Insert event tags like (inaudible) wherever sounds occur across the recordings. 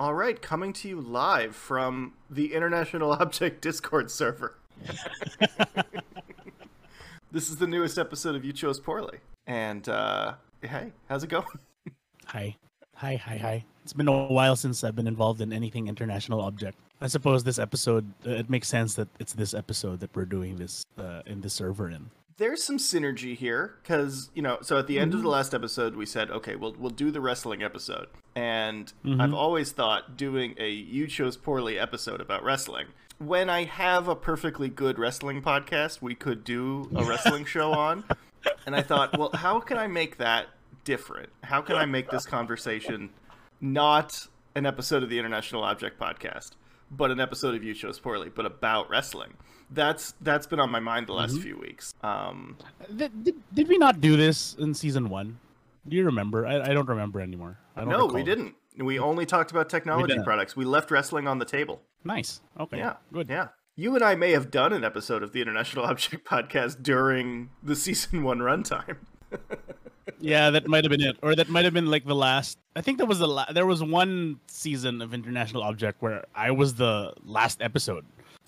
All right, coming to you live from the International (laughs) Object Discord server. (laughs) this is the newest episode of You Chose Poorly. And uh hey, how's it going? Hi. Hi, hi, hi. It's been a while since I've been involved in anything international object. I suppose this episode, uh, it makes sense that it's this episode that we're doing this uh, in the server in. There's some synergy here cuz, you know, so at the end of the last episode we said, okay, we'll we'll do the wrestling episode. And I've always thought doing a You Chose Poorly episode about wrestling. When I have a perfectly good wrestling podcast, we could do a wrestling show on. (laughs) And I thought, well, how can I make that different? How can I make this conversation not an episode of the International Object Podcast, but an episode of You Chose Poorly, but about wrestling? That's that's been on my mind the last few weeks. Um, Did, did, did we not do this in season one? Do you remember? I, I don't remember anymore. No, we didn't. We only talked about technology didn't. products. We left wrestling on the table. Nice. Okay. Yeah, Good. Yeah, you and I may have done an episode of the International (laughs) Object Podcast during the season (laughs) one runtime. Yeah, that might have been it, or that might have been like the last. I think there was the la- there was one season of International Object where I was the last episode.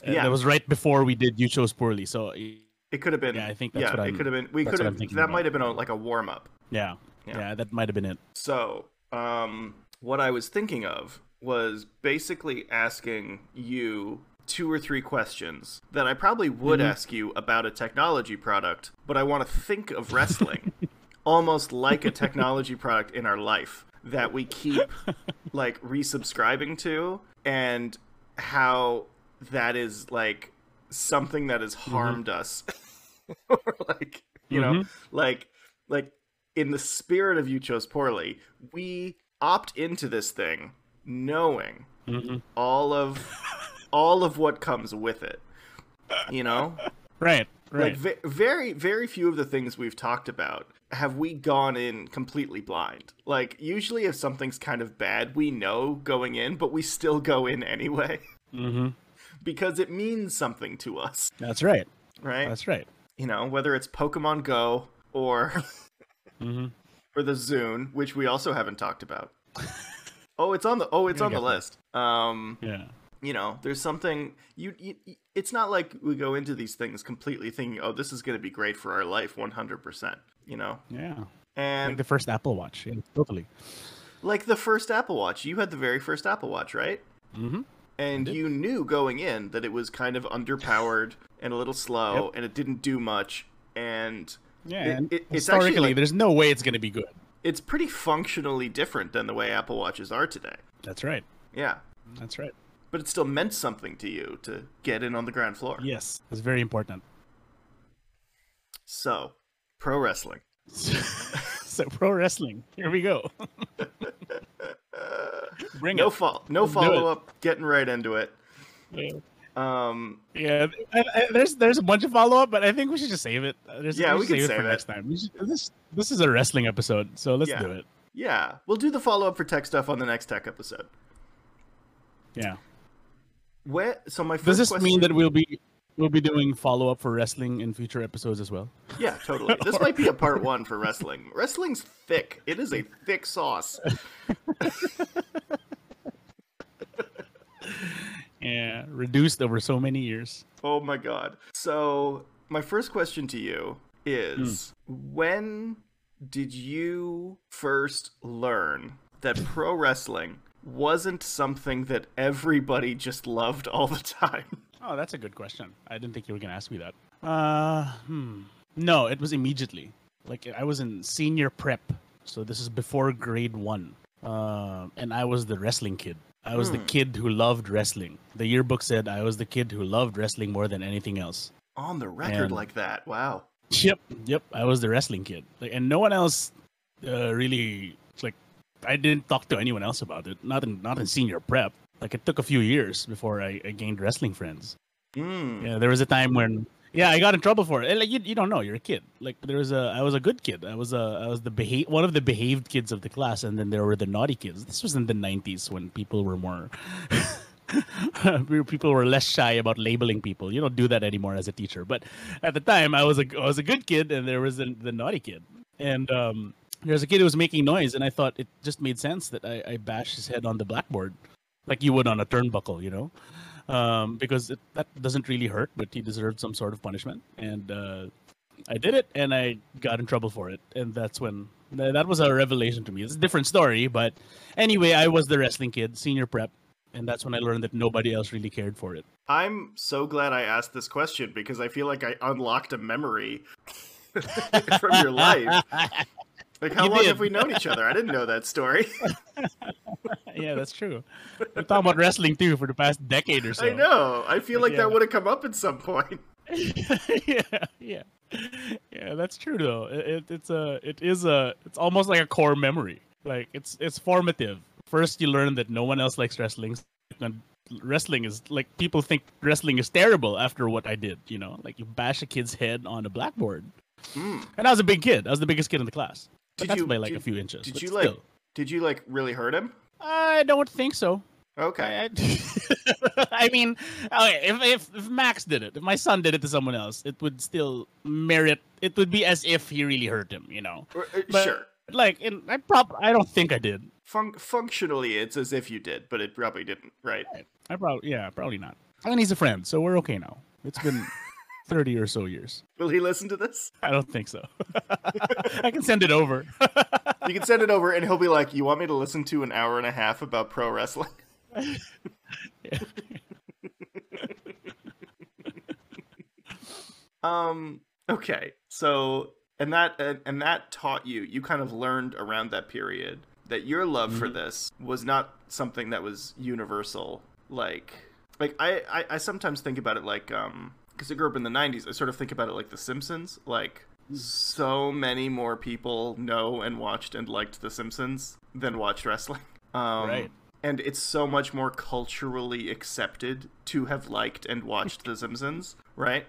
Uh, Yeah. that was right before we did You Chose Poorly. So It could have been. Yeah, I think that's yeah, what it I'm- could have been. We could have. That about. might have been a, like a warm up. yeah, Yeah. yeah, that might have been it. So, um, what I was thinking of was basically asking you two or three questions that I probably would Mm-hmm. ask you about a technology product, but I want to think of wrestling (laughs) almost like a technology product in our life that we keep (laughs) like resubscribing to and how that is like something that has harmed us. (laughs) Or like you know like like in the spirit of you chose poorly we opt into this thing knowing Mhm. all of all of what comes with it you know Right, right. like ve- very very few of the things we've talked about have we gone in completely blind like usually if something's kind of bad we know going in but we still go in anyway hmm because it means something to us That's right. right That's right. you know whether it's pokemon go or hmm or the zune which we also haven't talked about (laughs) oh it's on the oh it's on the that. list um Yeah. you know there's something you, you it's not like we go into these things completely thinking oh this is going to be great for our life 100% you know Yeah. Like and the first Apple Watch. Yeah, totally. like the first apple watch you had the very first apple watch right Mm-hmm. and you knew going in that it was kind of underpowered and a little slow and it didn't do much and Yeah. It- and it- it's historically, like- there's no way it's going to be good. it's pretty functionally different than the way apple watches are today That's right. yeah That's right. but it still meant something to you to get in on the ground floor Yes. It's very important. so pro wrestling (laughs) so pro wrestling. Here we go. (laughs) Bring no it. fo- no Let's do it. follow up getting right into it Yeah. Um Yeah, I, I, there's there's a bunch of follow up, but I think we should just save it. There's, Yeah, we should can save it for it. next time. Should, this this is a wrestling episode, so let's Yeah. do it. yeah we'll do the follow up for tech stuff on the next tech episode Yeah. where so my first Does this question, mean that we'll be we'll be doing follow up for wrestling in future episodes as well? yeah totally this might be a part one for wrestling wrestling's thick it is a thick sauce (laughs) (laughs) Yeah, reduced over so many years. Oh my god. So, my first question to you is when did you first learn that pro wrestling wasn't something that everybody just loved all the time? (laughs) Oh, that's a good question. I didn't think you were gonna ask me that. Uh, hmm. No, it was immediately. Like I was in senior prep, so this is before grade one. Uh, and I was the wrestling kid. I was the Hmm. kid who loved wrestling. The yearbook said I was the kid who loved wrestling more than anything else. On the record And- like that. Wow. Yep, yep. I was the wrestling kid. Like, and no one else uh, really like. I didn't talk to anyone else about it. Not in not in senior prep. Like it took a few years before I, I gained wrestling friends. Mm. Yeah, there was a time when yeah, I got in trouble for it. And, Like you, you don't know, you're a kid. Like there was a I was a good kid. I was a I was the behave one of the behaved kids of the class, and then there were the naughty kids. This was in the '90s when people were more. (laughs) people were less shy about labeling people. You don't do that anymore as a teacher. But at the time, I was a I was a good kid, and there was a, the naughty kid. And um, there was a kid who was making noise, and I thought it just made sense that I, I his head on the blackboard. like you would on a turnbuckle, you know, um, because it, that doesn't really hurt, but he deserved some sort of punishment, and uh, I did it, and I got in trouble for it, and that's when that was a revelation to me. It's a different story, but anyway, I was the wrestling kid, senior prep, and that's when I learned that nobody else really cared for it. I'm so glad I asked this question because I feel like I unlocked a memory (laughs) from your life. Like, how You long did. have we known each other? I didn't know that story. (laughs) yeah, that's true. We're talking about wrestling too for the past decade or so. I know. I feel like Yeah. that would have come up at some point. (laughs) yeah, yeah, yeah. That's true though. It, it, it's a, it is a, it's almost like a core memory. Like it's, it's formative. First, you learn that no one else likes wrestling. And wrestling is like people think wrestling is terrible after what I did. You know, like you bash a kid's head on a blackboard. Mm. And I was a big kid. I was the biggest kid in the class. But Did that's you- by like did- a few inches. Did you still. like? Did you like really hurt him? I don't think so. Okay. I, (laughs) I mean, okay, if, if if Max did it, if my son did it to someone else, it would still merit. It would be as if he really hurt him, you know. Or- uh, But- sure. Like, in, I prob I don't think I did. Fun- functionally, it's as if you did, but it probably didn't, right? I probably, yeah, probably not. And he's a friend, so we're okay now. It's been (laughs) thirty or so years. Will he listen to this? I don't think so. (laughs) I can send it over. (laughs) You can send it over, and he'll be like, "You want me to listen to an hour and a half about pro wrestling?" (laughs) um. Okay. So, and that and, and that taught you. You kind of learned around that period that your love for Mhm. this was not something that was universal. Like, like I I, I sometimes think about it like um because I grew up in the '90s. I sort of think about it like The Simpsons. Like, so many more people know and watched and liked The Simpsons than watched wrestling. (laughs) Um, Right. And it's so much more culturally accepted to have liked and watched The Simpsons, right?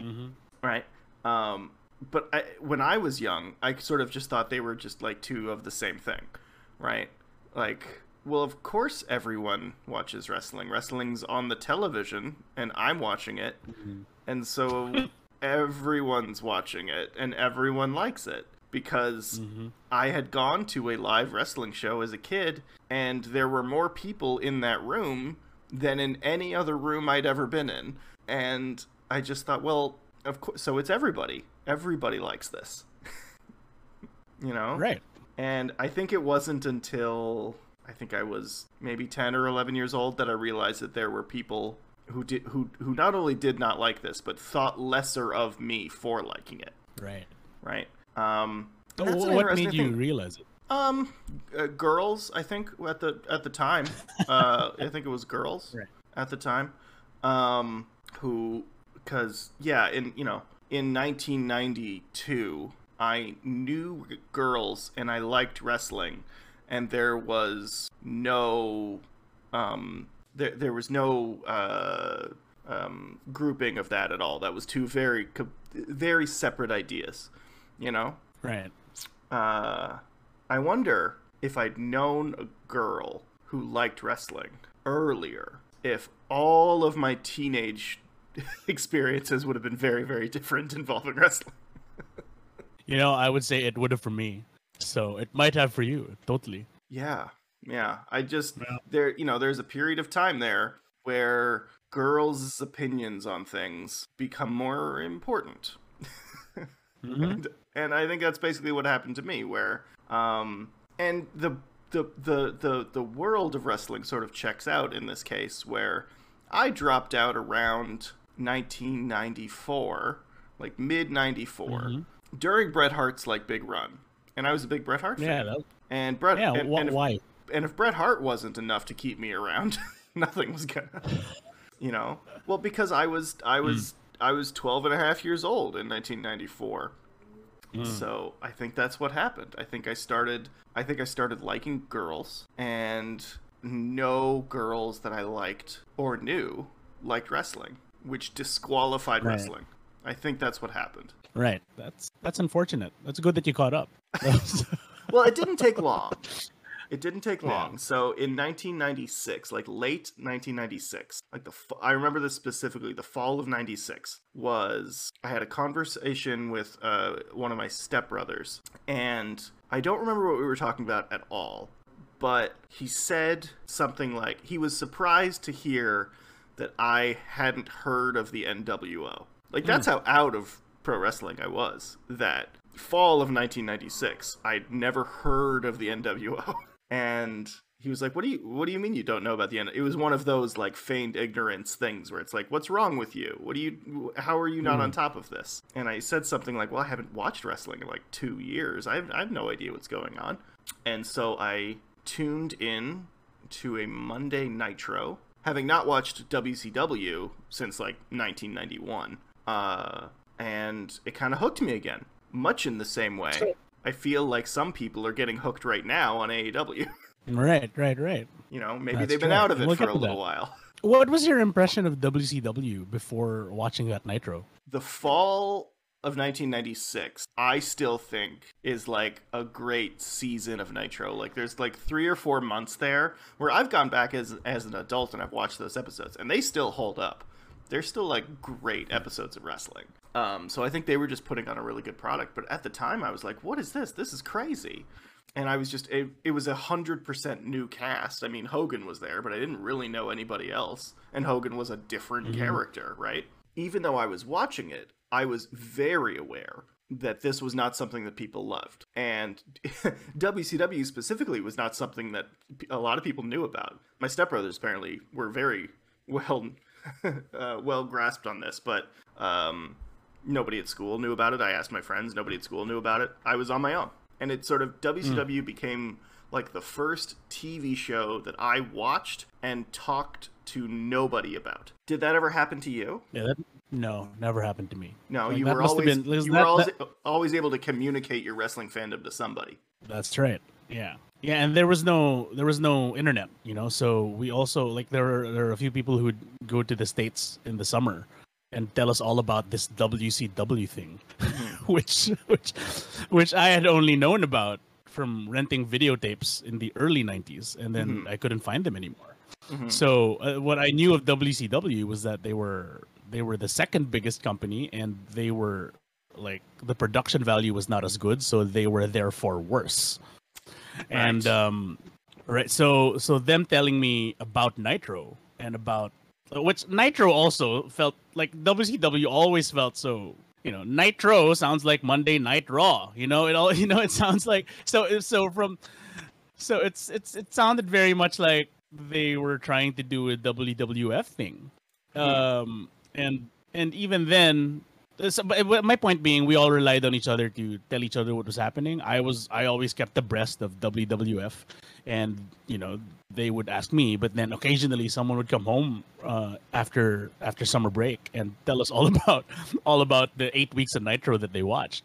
hmm Right. Um, but I, when I was young, I sort of just thought they were just like two of the same thing, right? Like, well, of course everyone watches wrestling. Wrestling's on the television, and I'm watching it, and so (laughs) everyone's watching it, and everyone likes it because hmm I had gone to a live wrestling show as a kid, and there were more people in that room than in any other room I'd ever been in. And I just thought, well, of course, so it's everybody. Everybody likes this. (laughs) you know? Right. And I think it wasn't until I think I was maybe 10 or 11 years old that I realized that there were people who did who who not only did not like this but thought lesser of me for liking it, Right. right? Um So what made you thing. realize it? Um, uh, girls. I think at the at the time, (laughs) uh, I think it was girls Right. at the time, um, who, because yeah, in you know, in 1992, I knew girls and I liked wrestling, and there was no, um, there there was no uh, um, grouping of that at all. That was two very very separate ideas, you know Right. uh, I wonder if I'd known a girl who liked wrestling earlier, if all of my teenage (laughs) experiences would have been very, very different involving wrestling. (laughs) You know, I would say it would have for me. So it might have for you. Totally. Yeah, yeah. I just Yeah. there, you know, there's a period of time there where girls' opinions on things become more important. (laughs) Mhm. and, and I think that's basically what happened to me. Where um, and the, the the the the world of wrestling sort of checks out in this case, where I dropped out around 1994, like mid '94, Mhm. during Bret Hart's like big run, and I was a big Bret Hart fan. Yeah. That, And Bret, yeah. and, wh- and if, why? and if Bret Hart wasn't enough to keep me around, (laughs) nothing was gonna, (laughs) you know. Well, because I was I was I was 12 and a half years old in 1994. Mm. So I think that's what happened. I think I started I think I started liking girls and no girls that I liked or knew liked wrestling, which disqualified Right. wrestling. I think that's what happened. Right. That's that's unfortunate. That's good that you caught up. (laughs) Well, it didn't take long. It didn't take Yeah. long. So in 1996, like late 1996, like the f- I remember this specifically. The fall of '96 was I had a conversation with uh, one of my stepbrothers, and I don't remember what we were talking about at all. but he said something like he was surprised to hear that I hadn't heard of the NWO. Like that's how out of pro wrestling I was. That fall of 1996, I'd never heard of the (laughs) NWO, and he was like, "What do you What do you mean you don't know about the end?" It was one of those like feigned ignorance things where it's like, "What's wrong with you? What do you? How are you not on top of this?" And I said something like, "Well, I haven't watched wrestling in like two years. I have, I have no idea what's going on." And so I tuned in to a Monday Nitro, having not watched WCW since like 1991, uh, and it kind of hooked me again, much in the same way. I feel like some people are getting hooked right now on AEW. Right, right, right. You know, maybe That's they've been out of it We'll for a little that. while. What was your impression of WCW before watching that Nitro? The fall of 1996, I still think is like a great season of Nitro. Like there's like 3 or 4 months there where I've gone back as as an adult and I've watched those episodes and they still hold up. They're still like great episodes of wrestling. Um, so I think they were just putting on a really good product. But at the time, I was like, "What is this? This is crazy." and I was just it, it was a hundred percent new cast. I mean, Hogan was there, but I didn't really know anybody else, and Hogan was a different character, right? Even though I was watching it, I was very aware that this was not something that people loved, and (laughs) WCW specifically was not something that a lot of people knew about. My stepbrothers apparently were very (laughs) well (laughs) uh, well grasped on this, but um, nobody at school knew about it. I asked my friends, nobody at school knew about it. I was on my own. And it sort of WCW hmm. became like the first TV show that I watched and talked to nobody about. Did that ever happen to you? Yeah, that no, never happened to me. No, Like, you were always been- you that- were always, that- always able to communicate your wrestling fandom to somebody. That's right. Yeah. Yeah, and there was no there was no internet, you know. So we also like there are there are a few people who would go to the states in the summer and tell us all about this WCW thing, (laughs) which which which I had only known about from renting videotapes in the early 90s and then Mhm. I couldn't find them anymore. Mhm. So uh, what I knew of WCW was that they were they were the second biggest company and they were like the production value was not as good, so they were therefore worse. And um, right, so so them telling me about Nitro and about which Nitro also felt like WCW always felt so. You know, Nitro sounds like Monday Night Raw. You know, it all. (laughs) You know, it sounds like so. So from so it's it's it sounded very much like they were trying to do a WWF thing, um, and and even then, my point being, we all relied on each other to tell each other what was happening. I was I always kept abreast of WWF, and you know they would ask me, but then occasionally someone would come home uh, after after summer break and tell us all (laughs) about all about the eight weeks of Nitro that they watched.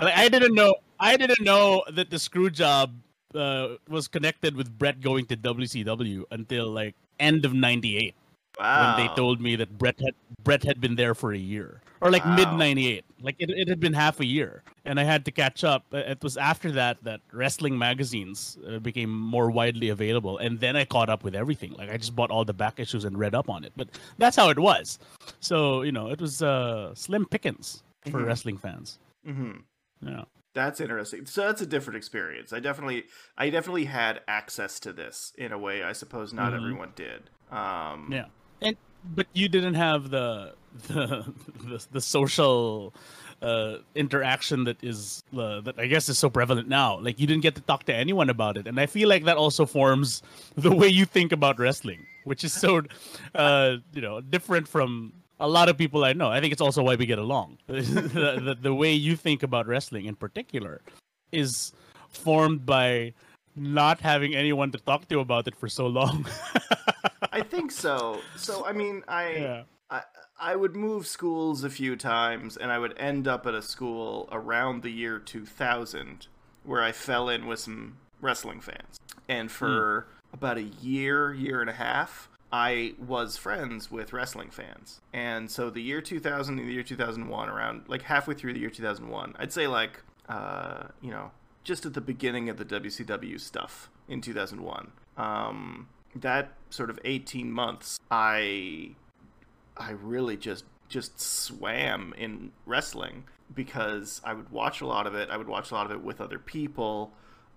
Like, I didn't know. I didn't know that the screw job uh, was connected with Bret going to WCW until like end of '98 Wow. when they told me that Bret had Bret had been there for a year or like Wow. mid '98. Like it, it had been half a year, and I had to catch up. Uh, It was after that that wrestling magazines uh, became more widely available, and then I caught up with everything. Like I just bought all the back issues and read up on it. But that's how it was. So you know, it was uh, slim pickings for Mhm. wrestling fans. Mm-hmm. Yeah. That's interesting. So that's a different experience. I definitely, I definitely had access to this in a way I suppose not Mhm. everyone did. Um, Yeah, and but you didn't have the the (laughs) the, the social uh, interaction that is uh, that I guess is so prevalent now. Like you didn't get to talk to anyone about it, and I feel like that also forms (laughs) the way you think about wrestling, which is so uh, you know different from a lot of people I know. I think it's also why we get along. (laughs) the, the, the way you think about wrestling, in particular, is formed by not having anyone to talk to about it for so long. I think so. So I mean, I, (laughs) yeah. I I would move schools a few times, and I would end up at a school around the year 2000 where I fell in with some wrestling fans, and for about a year, year and a half. I was friends with wrestling fans. And so the year 2000 and the year 2001, around like halfway through the year 2001, I'd say like, uh, you know, just at the beginning of the WCW stuff in 2001. Um, that sort of 18 months, I, I really just just swam in wrestling because I would watch a lot of it. I would watch a lot of it with other people.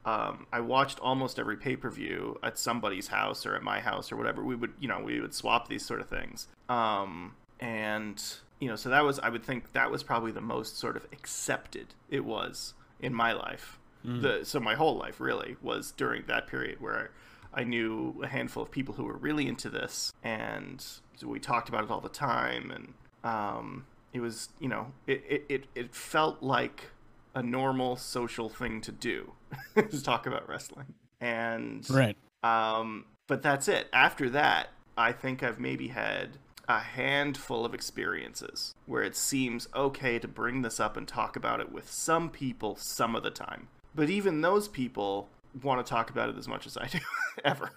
um, I watched almost every pay per view at somebody's house or at my house or whatever. We would, you know, we would swap these sort of things. Um, and you know, so that was I would think that was probably the most sort of accepted it was in my life. Mm. The so my whole life really was during that period where I, knew a handful of people who were really into this, and so we talked about it all the time, and um, it was you know it, it, it, it felt like a normal social thing to do (laughs) to talk about wrestling. And right. um but that's it. After that i think i've maybe had a handful of experiences where it seems okay to bring this up and talk about it with some people some of the time. But even those people want to talk about it as much as i do (laughs) ever.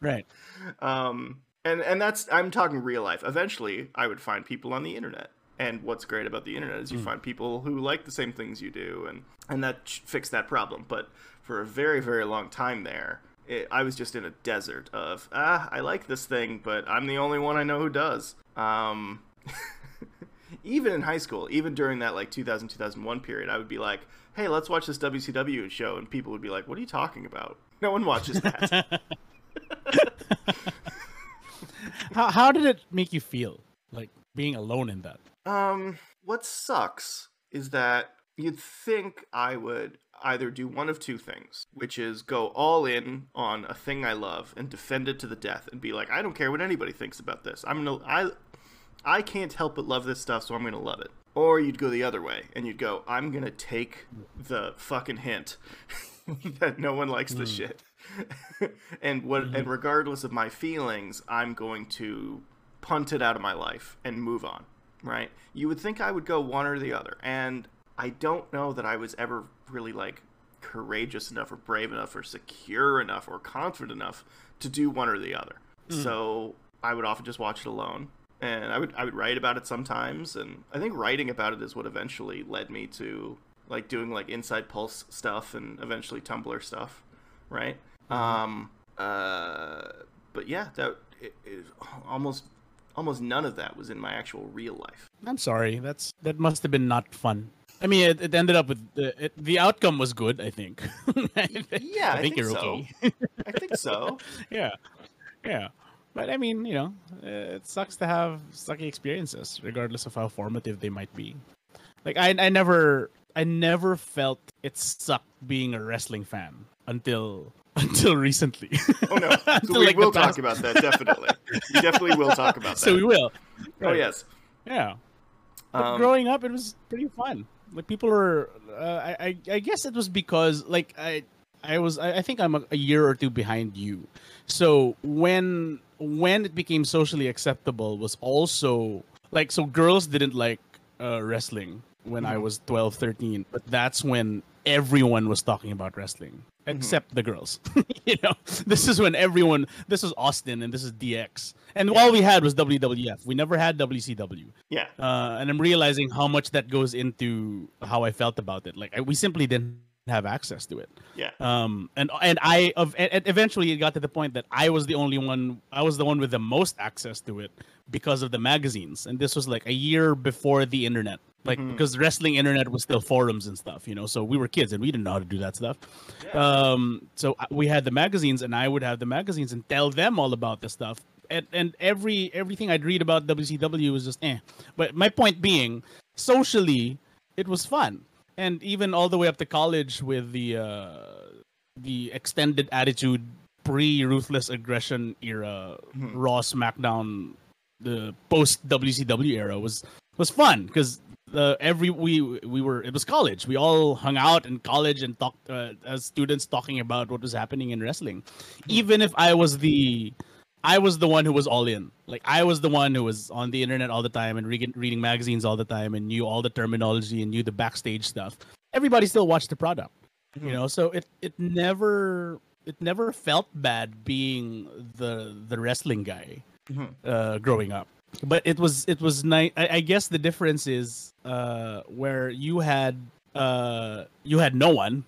Right. Um and and that's i'm talking real life. Eventually i would find people on the internet. And what's great about the internet is you mm. find people who like the same things you do and and that fixed that problem. But for a very very long time there it, i was just in a desert of ah i like this thing but i'm the only one i know who does. Um (laughs) even in high school even during that like 2000 2001 period i would be like hey let's watch this wcw show and people would be like what are you talking about no one watches that (laughs) (laughs) how, how did it make you feel like being alone in that um, what sucks is that you'd think I would either do one of two things, which is go all in on a thing I love and defend it to the death and be like, I don't care what anybody thinks about this. I'm gonna I I can't help but love this stuff, so I'm gonna love it. Or you'd go the other way and you'd go, I'm gonna take the fucking hint (laughs) that no one likes this mm. shit. (laughs) and what mm-hmm. and regardless of my feelings, I'm going to punt it out of my life and move on right? You would think I would go one or the other. And I don't know that I was ever really like courageous enough or brave enough or secure enough or confident enough to do one or the other. Mm. So I would often just watch it alone. And I would I would write about it sometimes and I think writing about it is what eventually led me to like doing like inside pulse stuff and eventually Tumblr stuff, right? Mm-hmm. Um uh but yeah, that it, it almost almost none of that was in my actual real life. I'm sorry. That's that must have been not fun. I mean, it, it ended up with the it, the outcome was good. I think. (laughs) I yeah, I, I think, think, you're so. okay. I think so. (laughs) yeah, yeah. But I mean, you know, it sucks to have sucky experiences, regardless of how formative they might be. Like I, I never, I never felt it sucked being a wrestling fan until (laughs) until recently. Oh no, (laughs) so we like will talk about that definitely. we definitely will talk about that. (laughs) So we will. Oh, right. Oh yes. Yeah. Um, growing up, it was pretty fun. Like people are, uh, I, I guess it was because like I, I was, I, think I'm a, a year or two behind you. So when when it became socially acceptable was also like so girls didn't like uh, wrestling when mm-hmm. I was 12, 13, but that's when everyone was talking about wrestling mm-hmm. except mm-hmm. the girls. (laughs) you know, this is when everyone. This is Austin and this is DX, and yeah. all we had was WWF. We never had WCW. Yeah. Uh, and I'm realizing how much that goes into how I felt about it. Like I, we simply didn't have access to it. Yeah. Um. And and I of and eventually it got to the point that I was the only one. I was the one with the most access to it because of the magazines, and this was like a year before the internet like mm-hmm. because wrestling internet was still forums and stuff you know so we were kids and we didn't know how to do that stuff yeah. um so we had the magazines and i would have the magazines and tell them all about the stuff and and every everything i'd read about wcw was just eh but my point being socially it was fun and even all the way up to college with the uh the extended attitude pre ruthless aggression era mm-hmm. raw smackdown the post wcw era was was fun because uh, every we we were it was college. We all hung out in college and talked uh, as students talking about what was happening in wrestling. Even if I was the I was the one who was all in. Like I was the one who was on the internet all the time and reading reading magazines all the time and knew all the terminology and knew the backstage stuff. Everybody still watched the product. Mm-hmm. You know, so it it never it never felt bad being the the wrestling guy mm-hmm. uh, growing up but it was it was nice. I, I, guess the difference is uh, where you had uh, you had no one.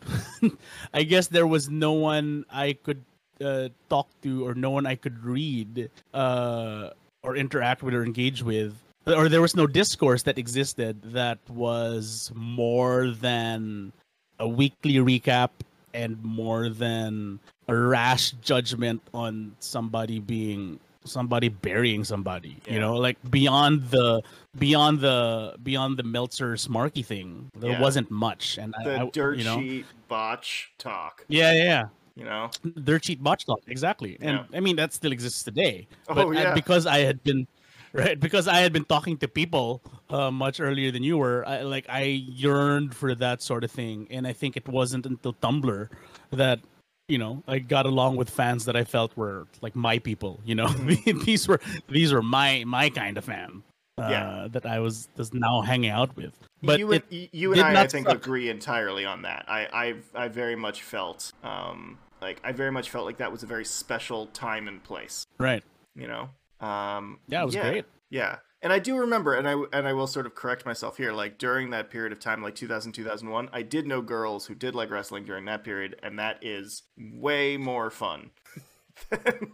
(laughs) I guess there was no one I could uh, talk to or no one I could read uh, or interact with or engage with. Or there was no discourse that existed that was more than a weekly recap and more than a rash judgment on somebody being somebody burying somebody you know like beyond the beyond the beyond the meltzer smarky thing there Yeah. wasn't much and The I, I dirt you know sheet botch talk. yeah yeah yeah You know. dirt sheet botch exactly and Yeah. i mean that still exists today Oh, but uh, yeah. because i had been (laughs) right because i had been talking to people uh, much earlier than you were I, like i yearned for that sort of thing and i think it wasn't until tumblr that you know i got along with fans that i felt were like my people you know (laughs) these were these were my my kind of fan uh, Yeah. that i was just now hanging out with but you and, you and I, I think, suck. agree entirely on that. I, I, I very much felt, um, like I very much felt like that was a very special time and place. right You know. Um, Yeah, it was great. Yeah, and I do remember, and I and I will sort of correct myself here. Like during that period of time, like 2000, 2001, I did know girls who did like wrestling during that period, and that is way more fun (laughs) than,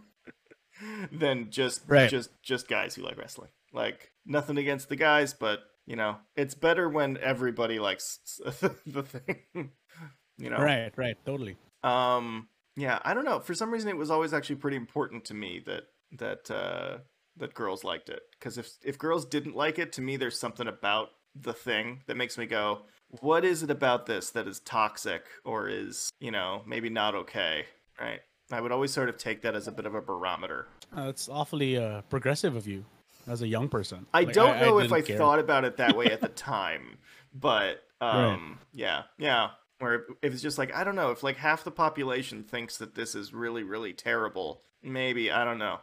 than just Right. just just guys who like wrestling. Like nothing against the guys, but you know, it's better when everybody likes (laughs) the thing. you know, right right totally um yeah i don't know. For some reason it was always actually pretty important to me that that uh that girls liked it. Because if if girls didn't like it to me there's something about the thing that makes me go what is it about this that is toxic or is you know maybe not okay? Right? I would always sort of take that as a bit of a barometer. Uh, it's awfully uh, progressive of you as a young person. i Like, don't know if didn't i care. thought about it that way at the time but (laughs) um yeah yeah where if it's just like i don't know if like half the population thinks that this is really really terrible maybe i don't know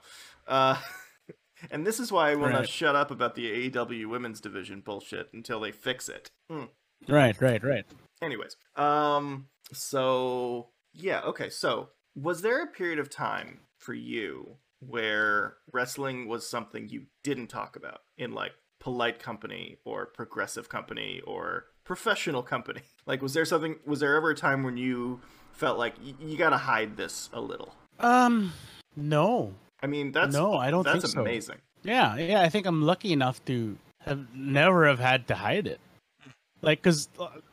uh (laughs) and this is why i will not Right. shut up about the aew women's division bullshit until they fix it Hmm. Right, right, right. anyways um so yeah okay so was there a period of time for you where wrestling was something you didn't talk about in like polite company or progressive company or professional company (laughs) like was there something was there ever a time when you felt like y- you gotta hide this a little Um, no, i mean that's no, I don't that's think so. That's amazing Yeah, yeah, I think I'm lucky enough to have never have had to hide it. Like, cause,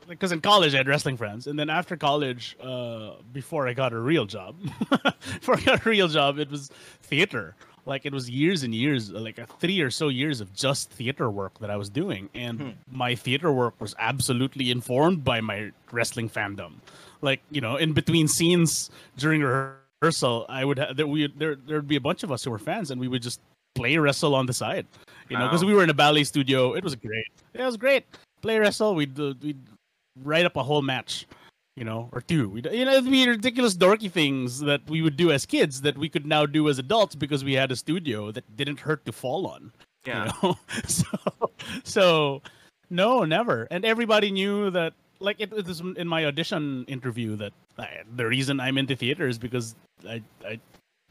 because in college I had wrestling friends, and then after college, uh, before I got a real job, (laughs) before I got a real job, it was theater. Like it was years and years, like uh, three or so years of just theater work that I was doing, and my theater work was absolutely informed by my wrestling fandom. Like you know, in between scenes during rehearsal, I would ha- there we there there'd be a bunch of us who were fans, and we would just play wrestle on the side. You know, because Wow. we were in a ballet studio. It was great. It was great. Play wrestle. We'd uh, we'd write up a whole match, you know, or two. You know, it'd be ridiculous, dorky things that we would do as kids that we could now do as adults because we had a studio that didn't hurt to fall on. yeah You know? (laughs) so, so no, never. And everybody knew that. Like it, it was in my audition interview that I, the reason I'm into theater is because I I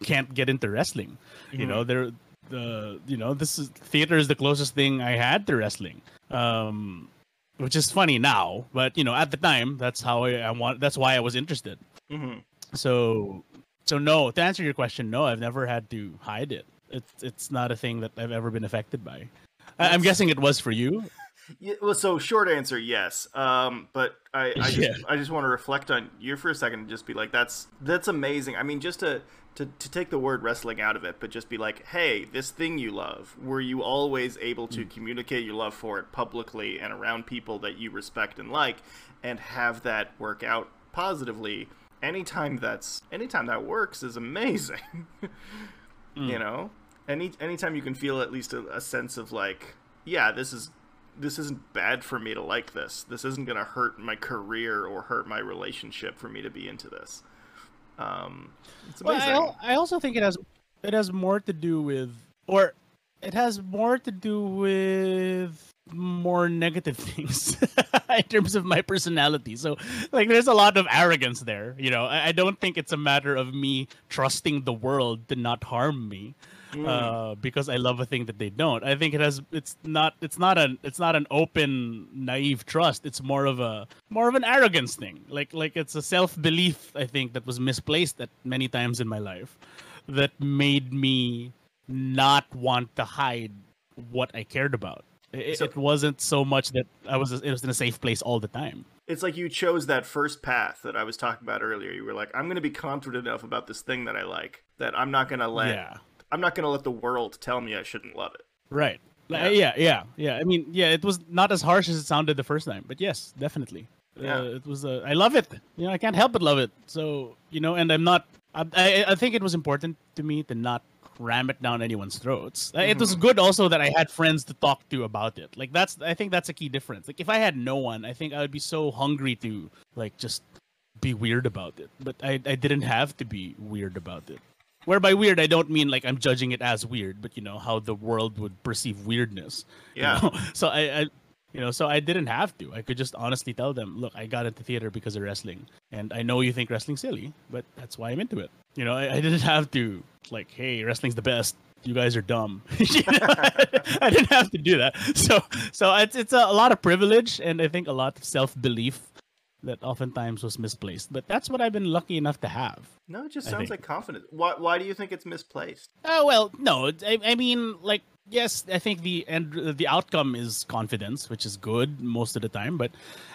can't get into wrestling. You know, there the you know this is theater is the closest thing I had to wrestling. Um, which is funny now, but you know at the time that's how I, I want. That's why I was interested. hmm So, so no. To answer your question, no, I've never had to hide it. It's it's not a thing that I've ever been affected by. I, I'm guessing it was for you. (laughs) Yeah, well, so short answer, yes. Um, but I, I just, (laughs) Yeah. I just want to reflect on you for a second and just be like, that's that's amazing. I mean, just to, to to take the word wrestling out of it, but just be like, hey, this thing you love, were you always able to mm. communicate your love for it publicly and around people that you respect and like, and have that work out positively? Anytime that's anytime that works is amazing. (laughs) You mm. know, any anytime you can feel at least a, a sense of like, yeah, this is this isn't bad for me to like this. This isn't gonna hurt my career or hurt my relationship for me to be into this. Um, it's Well. I, I also think it has it has more to do with, or it has more to do with more negative (laughs) things (laughs) in terms of my personality. So, like, there's a lot of arrogance there. You know, I, I don't think it's a matter of me trusting the world to not harm me. Uh, because I love a thing that they don't. I think it has. It's not. It's not an. It's not an open, naive trust. It's more of a more of an arrogance thing. Like like it's a self belief. I think that was misplaced at many times in my life, that made me not want to hide what I cared about. It, So- it wasn't so much that I was. It was in a safe place all the time. it's like you chose that first path that I was talking about earlier. You were like, I'm going to be confident enough about this thing that I like that I'm not going to let Yeah. I'm not going to let the world tell me I shouldn't love it. Right. Yeah. Yeah. yeah, yeah. I mean, yeah, it was not as harsh as it sounded the first time, but yes, definitely. Yeah. Uh, it was. Uh, I love it. You know, I can't help but love it. So you know, and I'm not. I, I, I think it was important to me to not ram it down anyone's throats. Uh, It was good also that I had friends to talk to about it. Like that's. I think that's a key difference. Like if I had no one, I think I would be so hungry to like just be weird about it. But I, I didn't have to be weird about it. Whereby weird, I don't mean like I'm judging it as weird, but you know how the world would perceive weirdness. (laughs) you Yeah. know? so I, I, you know, so I didn't have to. I could just honestly tell them, look, I got into theater because of wrestling, and I know you think wrestling's silly, but that's why I'm into it. You know, I, I didn't have to like, hey, wrestling's the best. You guys are dumb. (laughs) You know, (laughs) I didn't have to do that. So, so it's it's a, a lot of privilege, and I think a lot of self belief that oftentimes was misplaced. But that's what I've been lucky enough to have. No, it just sounds like confidence. Why why do you think it's misplaced? Oh well, no. I, I mean, like, yes, I think the end, the outcome is confidence, which is good most of the time. But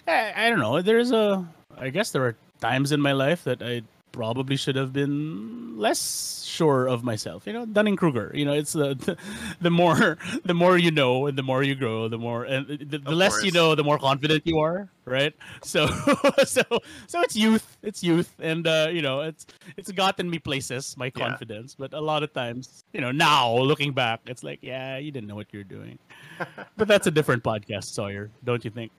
I, I don't know. There's a, I guess there are times in my life that I probably should have been less sure of myself. You know, Dunning Kruger. You know, it's the, (laughs) the more the more you know and the more you grow, the more and the, the less you know, the more confident you are. Right. So (laughs) so so it's youth. It's youth, and uh, you know, it's it's gotten me places. My Yeah. confidence, but a lot of times, you know, now looking back, it's like, yeah, you didn't know what you're doing. (laughs) but that's a different podcast, Sawyer, don't you think?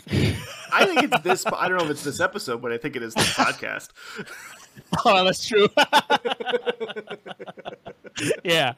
I think it's this. I don't know if it's this episode, but I think it is this podcast. (laughs) oh, that's true. (laughs) yeah,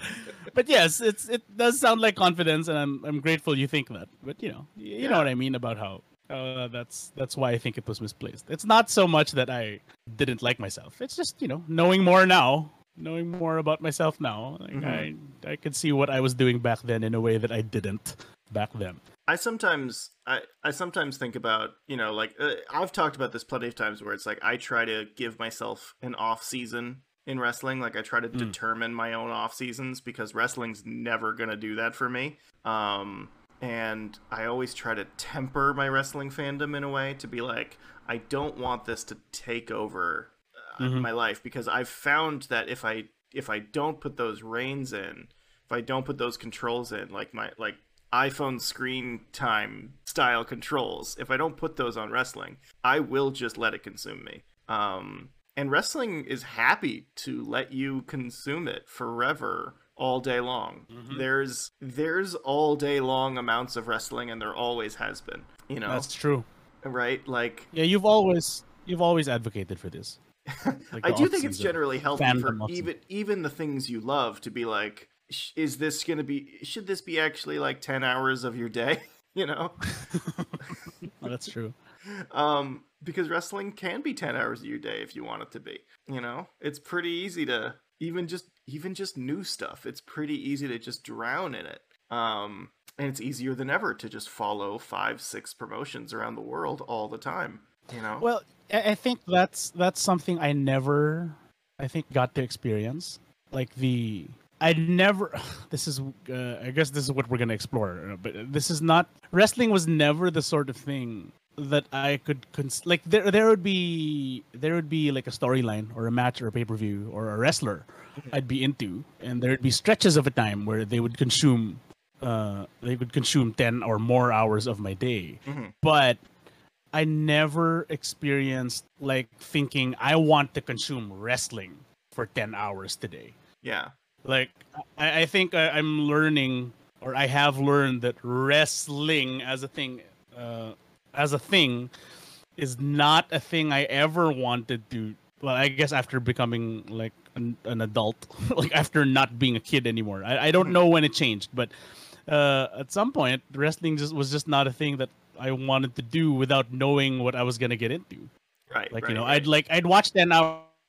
but yes, it's it does sound like confidence, and I'm I'm grateful you think that. But you know, you know what I mean about how. Uh, that's that's why I think it was misplaced. It's not so much that I didn't like myself. It's just you know knowing more now, knowing more about myself now. Like Mhm. I I could see what I was doing back then in a way that I didn't back then. I sometimes I, I sometimes think about you know like uh, I've talked about this plenty of times where it's like I try to give myself an off season in wrestling like I try to Mm. determine my own off seasons because wrestling's never gonna do that for me um and I always try to temper my wrestling fandom in a way to be like I don't want this to take over uh, Mhm. my life because I've found that if I if I don't put those reins in if I don't put those controls in, like my like iPhone screen time style controls, if I don't put those on wrestling, I will just let it consume me. Um, and wrestling is happy to let you consume it forever, all day long. Mhm. There's there's all day long amounts of wrestling, and there always has been. You know, That's true. right? Like Yeah, you've always you've always advocated for this. (laughs) Like I do think it's generally healthy for even even the things you love to be like, is this gonna be? Should this be actually like ten hours of your day? (laughs) You know, Oh, (laughs) that's true. um, because wrestling can be ten hours of your day if you want it to be. You know, it's pretty easy to even just even just new stuff. It's pretty easy to just drown in it. Um, and it's easier than ever to just follow five, six promotions around the world all the time. You know, Well, I think that's that's something I never, I think, got to experience. Like the, I never. (sighs) This is, uh, I guess, this is what we're gonna explore. uh, But this is not wrestling. Was never the sort of thing that I could cons- like. There, there would be, there would be like a storyline or a match or a pay per view or a wrestler I'd be into, and there'd be stretches of a time where they would consume, uh, they would consume ten or more hours of my day Mhm. but I never experienced like thinking I want to consume wrestling for 10 hours today. yeah, Like I, I think I, I'm learning or I have learned that wrestling as a thing uh, as a thing is not a thing I ever wanted to well I guess after becoming like an, an adult (laughs) like after not being a kid anymore. I, I don't know when it changed but uh, at some point wrestling just was just not a thing that I wanted to do without knowing what I was gonna get into. right. Like right, you know, right. I'd like I'd watch ten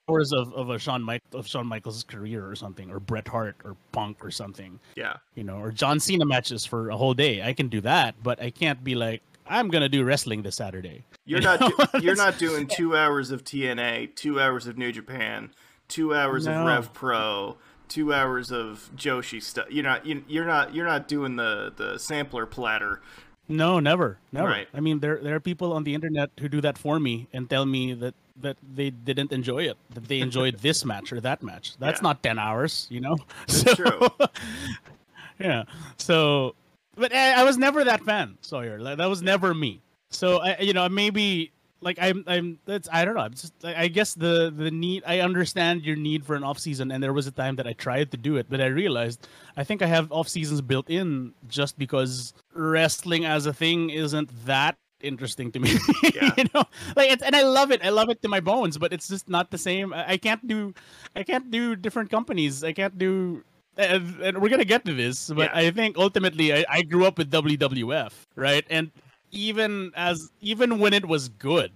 hours of, of a Shawn Mike of Shawn Michaels' career or something, or Bret Hart or Punk or something, yeah. you know, or John Cena matches for a whole day. I can do that, but I can't be like I'm gonna do wrestling this Saturday. You're You not do- (laughs) you're not doing two hours of TNA, two hours of New Japan, two hours of Rev Pro, two hours of Joshi stuff. You're not you, you're not you're not doing the the sampler platter No, never, never. Right. I mean, there there are people on the internet who do that for me and tell me that that they didn't enjoy it, that they enjoyed this (laughs) match or that match. That's Yeah. not ten hours, you know. That's (laughs) true. (laughs) yeah. So, but I, I was never that fan, Sawyer. Like, that was never me. So I, you know, maybe like I'm, I'm. That's I don't know. I'm just. I I guess the the need. I understand your need for an off season, and there was a time that I tried to do it, but I realized I think I have off seasons built in just because wrestling as a thing isn't that interesting to me. (laughs) Yeah. you know, like it's, and I love it. I love it to my bones, but it's just not the same. I, I can't do, I can't do different companies. I can't do. And, and we're gonna get to this, but Yeah. I think ultimately I, I grew up with WWF, right? And even as even when it was good,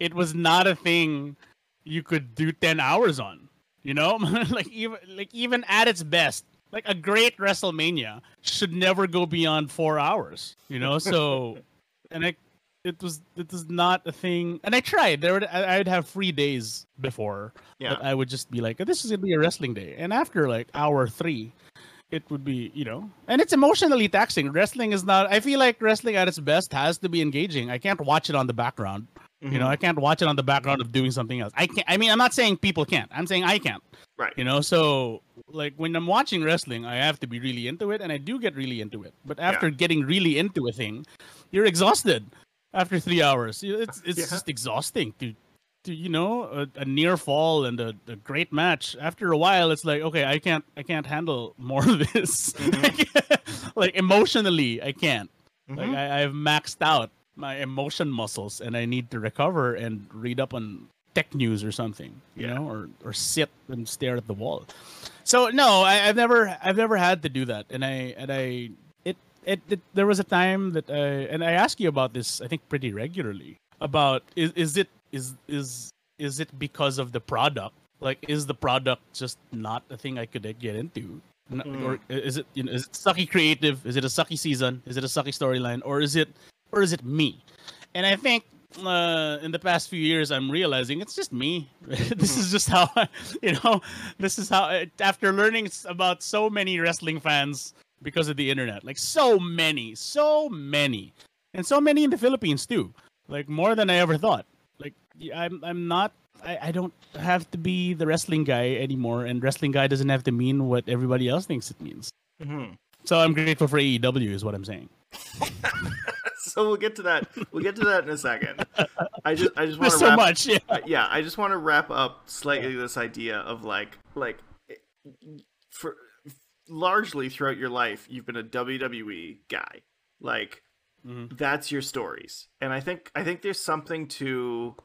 it was not a thing you could do ten hours on. You know, (laughs) like even like even at its best, like a great WrestleMania should never go beyond four hours. You know, so (laughs) and I it was it was not a thing. And I tried. There would I- I'd have free days before Yeah. I would just be like, this is gonna be a wrestling day. And after like hour three, it would be you know, and it's emotionally taxing. Wrestling is not. I feel like wrestling at its best has to be engaging. I can't watch it on the background. You mm-hmm. know, I can't watch it on the background of doing something else. I can't. I mean, I'm not saying people can't. I'm saying I can't. Right. You know, so like when I'm watching wrestling, I have to be really into it, and I do get really into it. But after getting really into a thing, you're exhausted after three hours. It's it's Yeah. just exhausting to, to you know, a, a near fall and a, a great match. After a while, it's like okay, I can't I can't handle (laughs) more of this. like emotionally, I can't. Like Mhm. I, I've maxed out my emotion muscles, and I need to recover and read up on tech news or something, you Yeah. know, or or sit and stare at the wall. So no, I, I've never I've never had to do that, and I and I it it, there was a time that I and I ask you about this I think pretty regularly about is is it is is is it because of the product? Like is the product just not a thing I could get into? Mm. or is it you know is it sucky creative? Is it a sucky season? Is it a sucky storyline? Or is it or is it me? And I think uh, in the past few years, I'm realizing it's just me. (laughs) this is just how, I, (laughs) you know, this is how, after learning about so many wrestling fans because of the internet, like so many, so many, and so many in the Philippines too, like more than I ever thought. Like I'm, I'm not, I, I don't have to be the wrestling guy anymore, and wrestling guy doesn't have to mean what everybody else thinks it means. Mhm. So I'm grateful for AEW, is what I'm saying. (laughs) so we'll get to that. We'll get to that in a second. I just I just (laughs) want to so wrap, much, yeah. yeah, I just want to wrap up slightly this idea of like like for largely throughout your life you've been a WWE guy. Like Mhm. that's your stories. And I think I think there's something to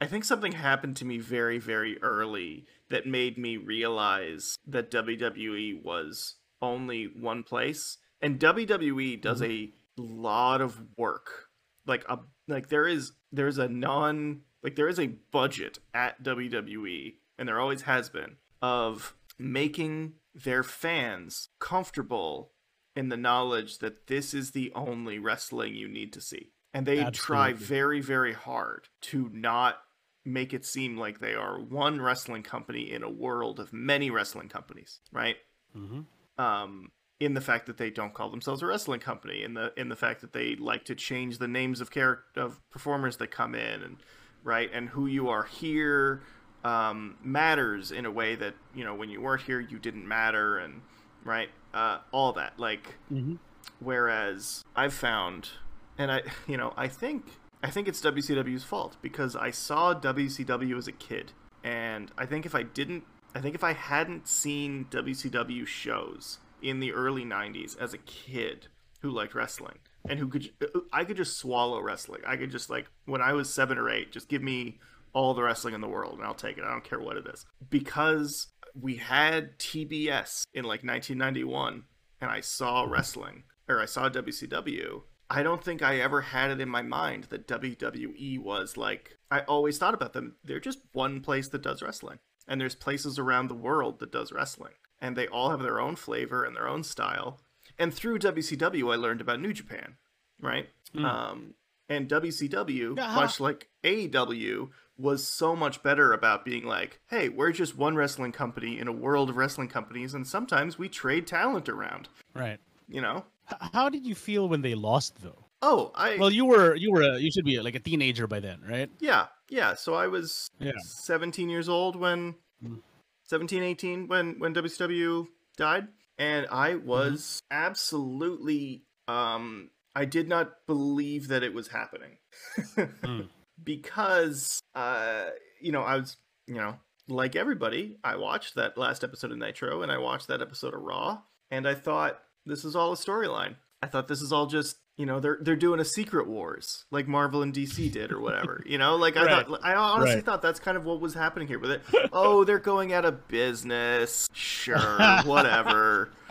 I think something happened to me very very early that made me realize that WWE was only one place and WWE does a lot of work like a like there is there's a non like there is a budget at WWE and there always has been of making their fans comfortable in the knowledge that this is the only wrestling you need to see. And they try very very hard to not make it seem like they are one wrestling company in a world of many wrestling companies, right? hmm um, in the fact that they don't call themselves a wrestling company, in the in the fact that they like to change the names of character of performers that come in, and right, and who you are here um, matters in a way that you know when you weren't here you didn't matter, and right, uh, all that like. hmm Whereas I've found, and I, (laughs) you know, I think I think it's WCW's fault because I saw WCW as a kid, and I think if I didn't, I think if I hadn't seen WCW shows in the early '90s as a kid who liked wrestling and who could, I could just swallow wrestling. I could just like when I was seven or eight, just give me all the wrestling in the world and I'll take it. I don't care what it is because we had TBS in like 1991 and I saw wrestling or I saw WCW, I don't think I ever had it in my mind that WWE was like I always thought about them. They're just one place that does wrestling. And there's places around the world that does wrestling. And they all have their own flavor and their own style. And through WCW I learned about New Japan, right? Mm. Um and WCW, how- much like AEW, was so much better about being like, hey, we're just one wrestling company in a world of wrestling companies, and sometimes we trade talent around, Right. you know? H- how did you feel when they lost though Oh, I Well, you were you were a, you should be like a teenager by then, right? yeah, yeah. So I was Yeah. 17 years old when Mm. 17, 18 when when WCW died, and I Mm-hmm. was absolutely um I did not believe that it was happening. (laughs) Mm. Because uh you know, I was, you know, like everybody, I watched that last episode of Nitro and I watched that episode of Raw, and I thought this is all a storyline. I thought this is all just you know they're they're doing a secret wars like Marvel and DC did or whatever. You know, like I Right. thought I honestly Right. thought that's kind of what was happening here with it. (laughs) Oh, they're going out of business. Sure, whatever. (laughs)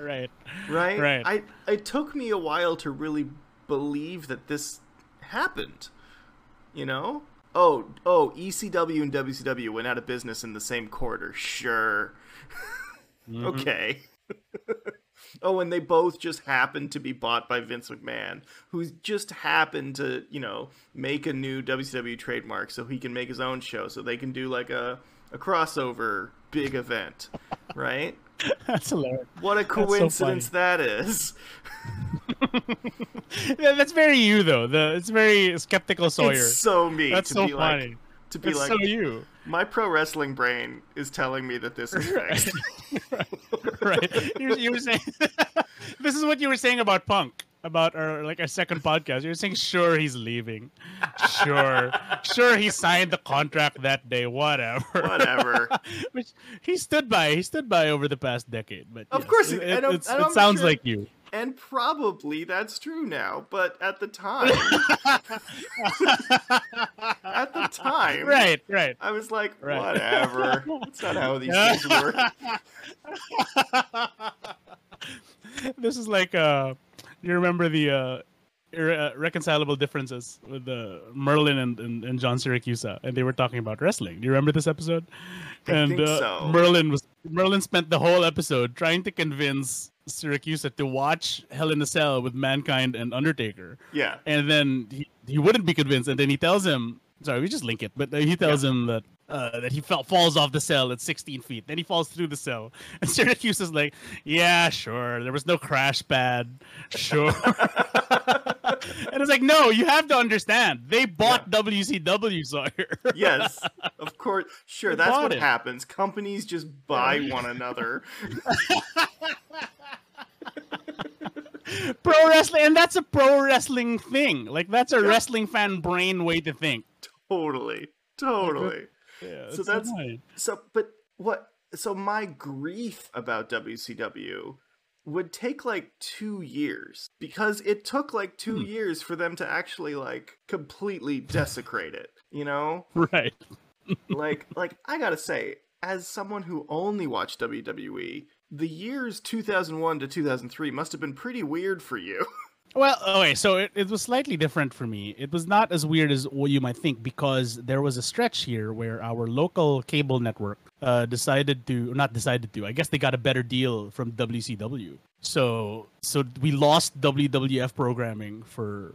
Right. Right? Right. I it took me a while to really believe that this happened. You know? Oh, oh, ECW and WCW went out of business in the same quarter. Sure. Mhm. Okay. (laughs) oh, and they both just happened to be bought by Vince McMahon, who just happened to, you know, make a new WCW trademark so he can make his own show, so they can do like a a crossover big event, right? That's hilarious. What a so coincidence that is. (laughs) Yeah, that's very you though. The it's very skeptical Sawyer. It's so me. that's to so be funny. Like, to be like, so you. my pro wrestling brain is telling me that this is (laughs) fake. (laughs) right. You, you were saying this is what you were saying about Punk, about our like our second podcast. You're saying sure he's leaving, sure, sure he signed the contract that day, whatever, Whatever. (laughs) Which he stood by. He stood by over the past decade. But Of yes, course it, and I'm- it's- and it sounds sure- like you. and probably that's true now, but at the time, (laughs) at the time, Right, right. I was like, Right. whatever. (laughs) That's not how these things work. this is like uh you remember the uh irreconcilable differences with uh, Merlin and, and, and John Siracusa, and they were talking about wrestling. Do you remember this episode? I and think uh, so. Merlin was Merlin spent the whole episode trying to convince Siracusa to watch Hell in a Cell with Mankind and Undertaker, Yeah. and then he, he wouldn't be convinced, and then he tells him, "Sorry, we just link it," but uh, he tells him that. Uh, that he fell, falls off the cell at 16 feet. Then he falls through the cell. (laughs) And Syracuse is like, yeah, sure. There was no crash pad. Sure. (laughs) and it's like, no, you have to understand. They bought WCW, Sawyer. (laughs) Yes. Of course. Sure. They That's what it. happens. Companies just buy one another. pro wrestling. And that's a pro wrestling thing. Like, that's a Yeah. wrestling fan brain way to think. Totally. Totally. Yeah, So that's- annoying. So, but what? So my grief about WCW would take like two years because it took like two Hmm. years for them to actually like completely desecrate it. You know, (laughs) Right. (laughs) like like I gotta say, as someone who only watched WWE, the years 2001 to 2003 must have been pretty weird for you. (laughs) Well, okay, so it, it was slightly different for me. It was not as weird as what you might think because there was a stretch here where our local cable network uh, decided to, not decided to, I guess they got a better deal from WCW. So, so we lost WWF programming for,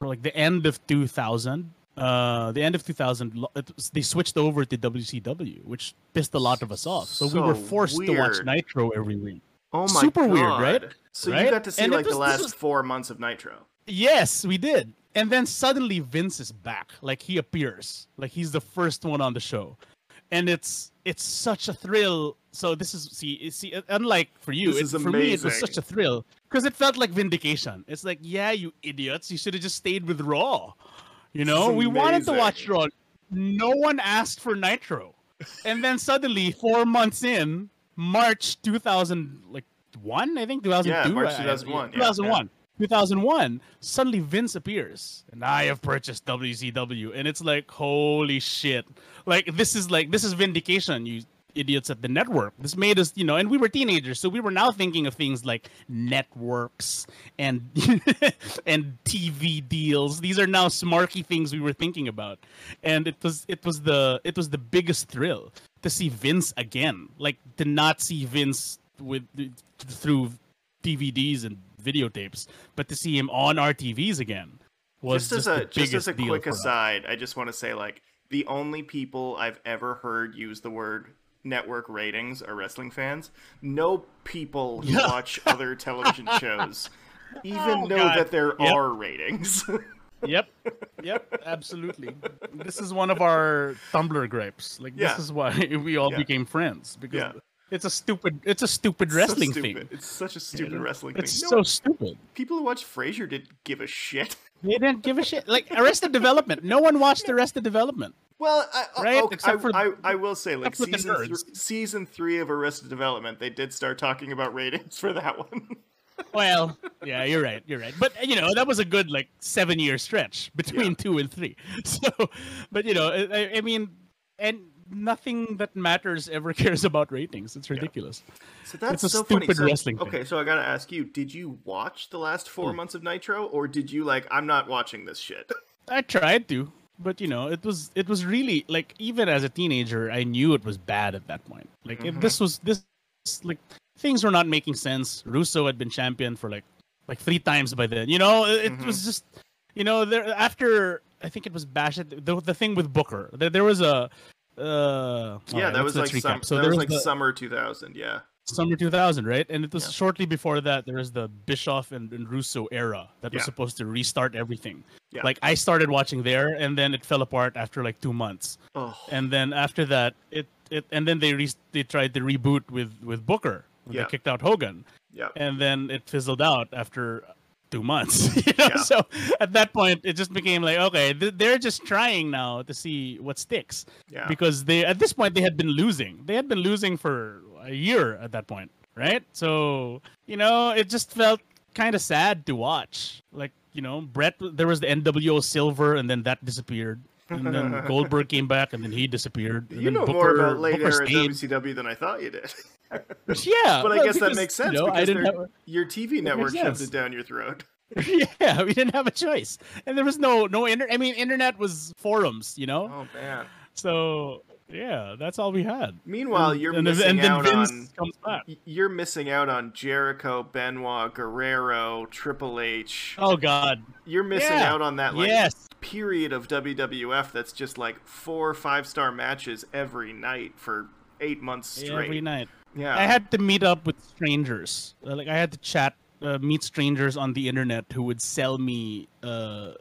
for like the end of 2000. Uh, the end of 2000, it was- they switched over to WCW, which pissed a lot of us off. So, we were So forced to watch. Nitro every week. Oh my Super god! weird, right? So Right? you got to see And like the was- this last was- four months of Nitro. Yes, we did. And then suddenly Vince is back. Like he appears. Like he's the first one on the show. And it's it's such a thrill. So this is see see uh, unlike for you, This it, for me it was such a thrill because it felt like vindication. It's like, yeah, you idiots, you should have just stayed with Raw. You know, we wanted to watch. Raw. No one asked for Nitro. And then suddenly 4 months in, March 2000 like 1, I think 2002. Yeah, March uh, 2001, yeah, 2001. 2001, suddenly Vince appears, and I have purchased WCW, and it's like, holy shit! Like this is like this is vindication, you idiots at the network. This made us, you know, and we were teenagers, so we were now thinking of things like networks and (laughs) and TV deals. These are now smarky things we were thinking about, and it was it was the it was the biggest thrill to see Vince again, like to not see Vince with through DVDs and videotapes, but to see him on our TVs again was just as a just as a quick aside, I just want to say like the only people I've ever heard use the word network ratings are wrestling fans. No people who (laughs) watch other television shows (laughs) even Oh, know God. that there Yep. are ratings. (laughs) Yep, yep, absolutely. This is one of our Tumblr gripes. Like Yeah. this is why (laughs) we all Yeah. became friends because Yeah. it's a stupid, it's a stupid So wrestling stupid. thing. It's such a stupid wrestling thing. It's thing. so No, stupid. people who watch Frasier didn't give a shit. (laughs) They didn't give a shit. Like Arrested Development, no one watched Arrested Development. Well, I, I- Right? okay, Except I, for- I, I will say, like except for the season thr- season three of Arrested Development, they did start talking about ratings (laughs) for that one. Well, yeah, you're right. You're right. But you know, that was a good like seven year stretch between two and three. (laughs) So, but you know, I, I mean, and nothing that matters ever (laughs) cares about ratings. It's ridiculous. So that's It's a so funny. stupid So- wrestling thing. Okay, so I gotta ask you: Did you watch the last four Hmm. months of Nitro, or did you like? I'm not watching this shit. (laughs) I tried to, but you know, it was it was really like even as a teenager, I knew it was bad at that point. Like Mm-hmm. it, this was this like things were not making sense. Russo had been champion for like like three times by then. You know, it, Mm-hmm. was just you know there after I think it was Bash the, the thing with Booker. There, there was a uh yeah, alright, that was like some, so that there was was like the summer 2000. Yeah, summer 2000 right and it was Yeah. shortly before that there was the bischoff and, and russo era that was supposed to restart everything Yeah. like i started watching there and then it fell apart after like two months oh, and then after that it it and then they re- they tried to reboot with with booker Yeah. they kicked out hogan yeah, and then it fizzled out after two months (laughs) you know Yeah. so at that point it just became like okay they're just trying now to see what sticks yeah. because they at this point they had been losing. They had been losing for a year at that point, right? So you know, it just felt kind of sad to watch. Like you know, Bret, there was the NWO Silver, and then that disappeared, and then (laughs) Goldberg came back, and then he disappeared. and you then know more Booker- about late Booker. WCW than I thought you did. (laughs) (laughs) Yeah, but I guess that makes sense You know, I because didn't have. your TV network shoved it down your throat. (laughs) yeah, we didn't have a choice, and there was no no inter. I mean, internet was forums, you know. Oh man. So yeah, that's all we had. Meanwhile, you're and, missing and then out on comes back. you're missing out on Jericho, Benoit, Guerrero, Triple H. Oh God. You're missing Yeah. out on that like yes. period of WWF that's just like four five star matches every night for eight months straight. Every night. Yeah. I had to meet up with strangers. Uh, Like I had to chat, uh, meet strangers on the internet who would sell me, uh,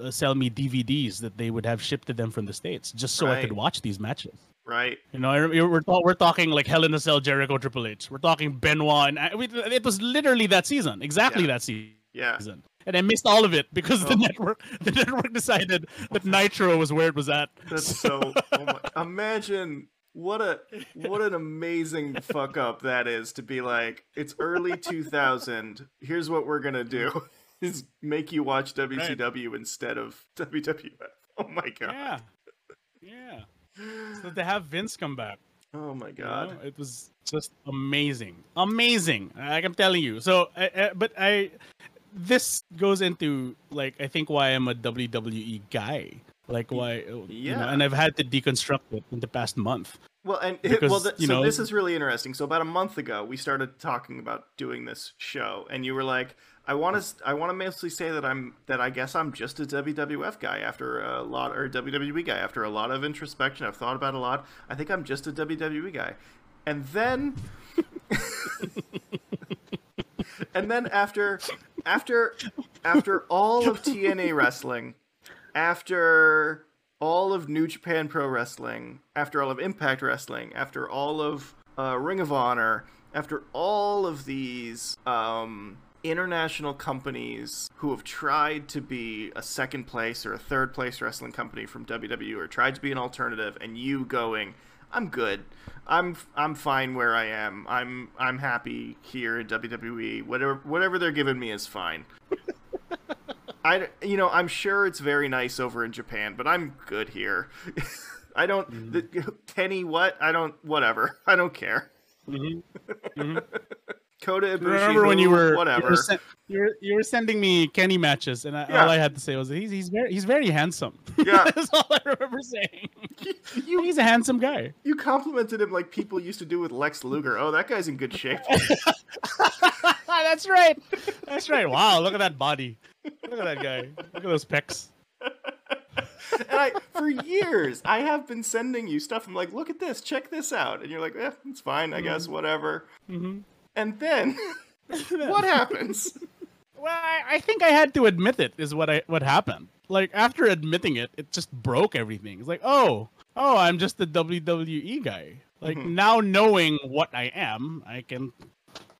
uh, sell me DVDs that they would have shipped to them from the states, just so I could watch these matches. right. You know, I- we're we're talking like Hell in a Cell, Jericho, Triple H. We're talking Benoit, and I, we- it was literally that season, exactly Yeah. that season. Yeah. And I missed all of it because the Oh. network (laughs) the network decided that Nitro was where it was at. That's (laughs) so. Oh my, imagine what a what an amazing fuck up that is to be like. It's early (laughs) two thousand. Here's what we're gonna do: (laughs) is make you watch WCW instead of (laughs) WWF. Oh my god. Yeah, yeah. So to have Vince come back, Oh my you god. know, it was just amazing, amazing. Like I'm telling you. So, I, I, but I, this goes into like I think why I'm a WWE guy. Like why, you know, Yeah. and I've had to deconstruct it in the past month. Well, and Because, well, th- you so know- this is really interesting. So about a month ago, we started talking about doing this show, and you were like, "I want to, I want to mostly say that I'm, that I guess I'm just a WWF guy after a lot, or WWE guy after a lot of introspection. I've thought about a lot. I think I'm just a WWE guy." And then, (laughs) and then after, after, after all of TNA wrestling, after all of New Japan Pro Wrestling, after all of Impact Wrestling, after all of uh, Ring of Honor, after all of these um, international companies who have tried to be a second place or a third place wrestling company from WWE or tried to be an alternative, and you going, I'm good. I'm I'm fine where I am. I'm I'm happy here in WWE. Whatever whatever they're giving me is fine. (laughs) I you know I'm sure it's very nice over in Japan, but I'm good here. (laughs) I don't mm-hmm. the, (laughs) Kenny what? I don't whatever. (laughs) I don't care. Mm-hmm. Mm-hmm. Kota Ibushi, Remember when you were whatever? You were, sen- you were, you were sending me Kenny matches, and I, Yeah. all I had to say was he's he's very he's very handsome. Yeah. (laughs) That's all I remember saying. (laughs) you (laughs) He's a handsome guy. you complimented him like people used to do with Lex Luger. Oh, that guy's in good shape. That's right. That's right. Wow, look at that body. Look at that guy. Look at those pecs. and I for years I have been sending you stuff. I'm like, look at this, check this out, and you're like, eh, it's fine, I guess, whatever. Mhm. And then (laughs) what happens? Well, I, I think I had to admit it is what I what happened. Like after admitting it, it just broke everything. It's like, oh, oh, I'm just the WWE guy. Like Mhm. now knowing what I am, I can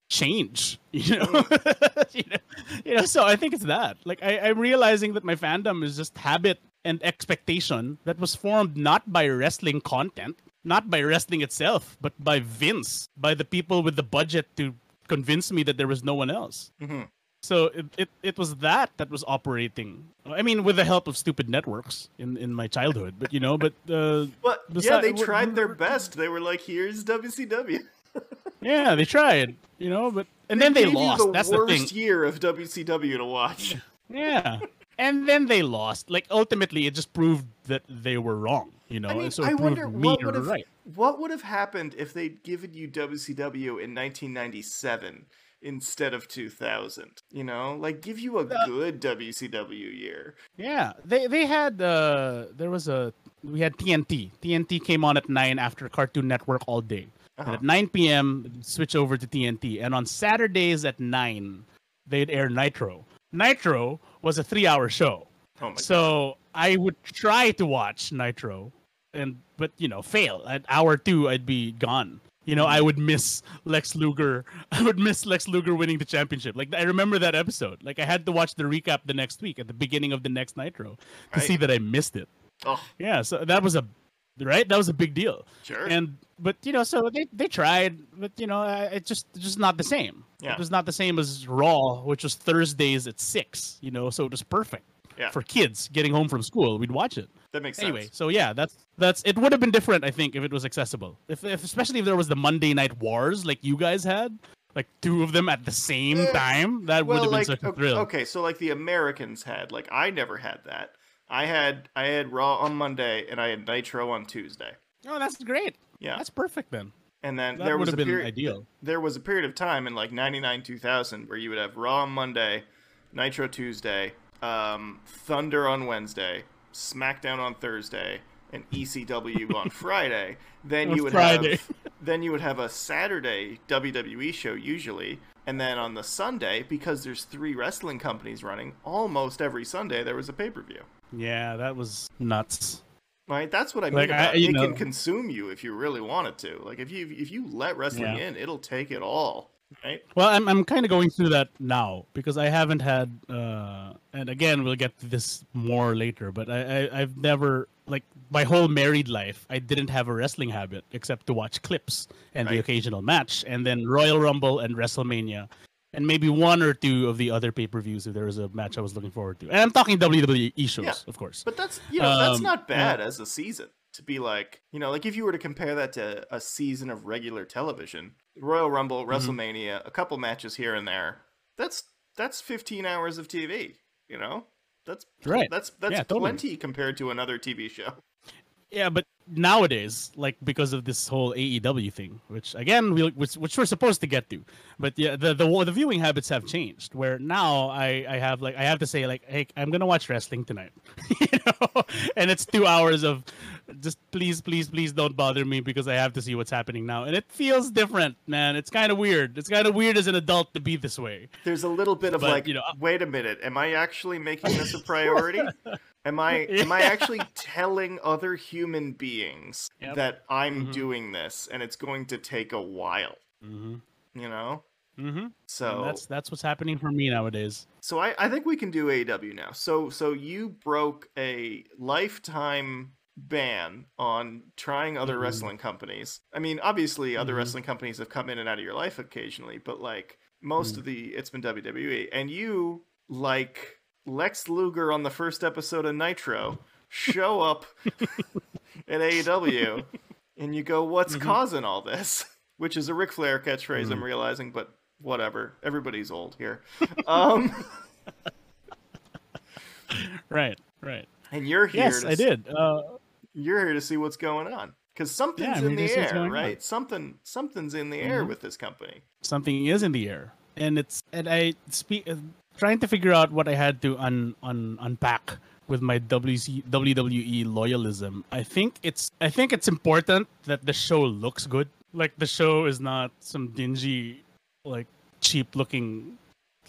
change. (laughs) You know, (laughs) you know, you know. So I think it's that. Like I, I'm realizing that my fandom is just habit and expectation that was formed not by wrestling content, not by wrestling itself, but by Vince, by the people with the budget to convince me that there was no one else. Mhm. So it, it, it was that that was operating. I mean, with the help of stupid networks in, in my childhood, but you know, but uh, (laughs) But yeah, they what- tried their best. They were like, "Here's WCW." (laughs) yeah, they tried, you know, but and then they gave you lost. The That's the worst thing. year of WCW to watch. Yeah, and then they lost. Like ultimately, it just proved that they were wrong. You know, I mean, and so I wonder what would have right. what would have happened if they'd given you WCW in 1997 instead of 2000. You know, like give you a Uh, good WCW year. Yeah, they they had uh there was a we had TNT. TNT came on at nine after Cartoon Network all day. Uh-huh. And at 9 p.m., switch over to TNT. And on Saturdays at 9, they'd air Nitro. Nitro was a three hour show. Oh my god. So I would try to watch Nitro, and but you know, fail. At hour two, I'd be gone. You know, I would miss Lex Luger. (laughs) I would miss Lex Luger winning the championship. Like I remember that episode. Like I had to watch the recap the next week at the beginning of the next Nitro to Right. see that I missed it. Oh, Yeah, so that was a right. That was a big deal. sure. And but you know, so they they tried, but you know, uh, it just it's just not the same. Yeah. It was not the same as Raw, which was Thursdays at six. You know, so it was perfect Yeah. for kids getting home from school. We'd watch it that makes anyway. sense. So yeah, that's that's it. Would have been different, I think, if it was accessible. If, if especially if there was the Monday Night Wars like you guys had, like two of them at the same time. That would Well, have been like such a thrill. okay, so like the Americans had, like I never had that. I had I had Raw on Monday and I had Nitro on Tuesday. Oh, that's great. Yeah. That's perfect then. And then That there would was have a been period ideal. there was a period of time in like 99 2000 where you would have raw on monday nitro tuesday um, thunder on wednesday smackdown on thursday and ecw on (laughs) friday then On you would Friday. have then you would have a saturday wwe show usually and then on the sunday because there's three wrestling companies running almost every sunday there was a pay-per-view Yeah, that was nuts. Right, that's what I mean Like, I- about you it can consume you if you really want it to. Like if you if you let wrestling Yeah. in, it'll take it all. Right? Well, I'm I'm kind of going through that now because I haven't had, uh, and again we'll get to this more later. But I, I I've never like my whole married life I didn't have a wrestling habit except to watch clips and the occasional match, and then Royal Rumble and WrestleMania, and maybe one or two of the other pay per views if there was a match I was looking forward to. And I'm talking WWE shows, Yeah. of course. But that's you know that's Um, not bad as a season to be like you know like if you were to compare that to a season of regular television, Royal Rumble, Mm-hmm. WrestleMania, a couple matches here and there. That's that's 15 hours of TV. You know, that's Right. That's that's Yeah, totally. plenty compared to another TV show. Yeah, but nowadays, like because of this whole AEW thing, which again we which, which we're supposed to get to, but yeah, the, the the viewing habits have changed. Where now I I have like I have to say like, hey, I'm gonna watch wrestling tonight, (laughs) you know, and it's two hours of just please please please don't bother me because I have to see what's happening now, and it feels different, man. It's kind of weird. It's kind of weird as an adult to be this way. There's a little bit of But, like, you know- wait a minute, am I actually making this a priority? (laughs) Am I (laughs) am I actually telling other human beings Yep. that I'm Mhm. doing this and it's going to take a while? Mm-hmm. You know? Mm-hmm. So that's that's what's happening for me nowadays. so I, I think we can do AEW now. So so you broke a lifetime ban on trying other Mhm. wrestling companies. I mean, obviously other Mhm. wrestling companies have come in and out of your life occasionally, but like most Mm. of the it's been WWE and you like Lex Luger on the first episode of Nitro show up (laughs) at AEW and you go what's Mhm. causing all this? Which is a Ric Flair catchphrase I'm Mhm. realizing, but whatever. Everybody's old here. (laughs) Um Right, right. and you're here Yes, I did. Uh, you're here to see what's going on because something's Yeah, I'm in the to see what's air, going on. right? Something something's in the air Mhm. with this company. something is in the air and it's and i speak trying to figure out what i had to un, un unpack with my WC, wwe loyalism i think it's i think it's important that the show looks good like the show is not some dingy like cheap looking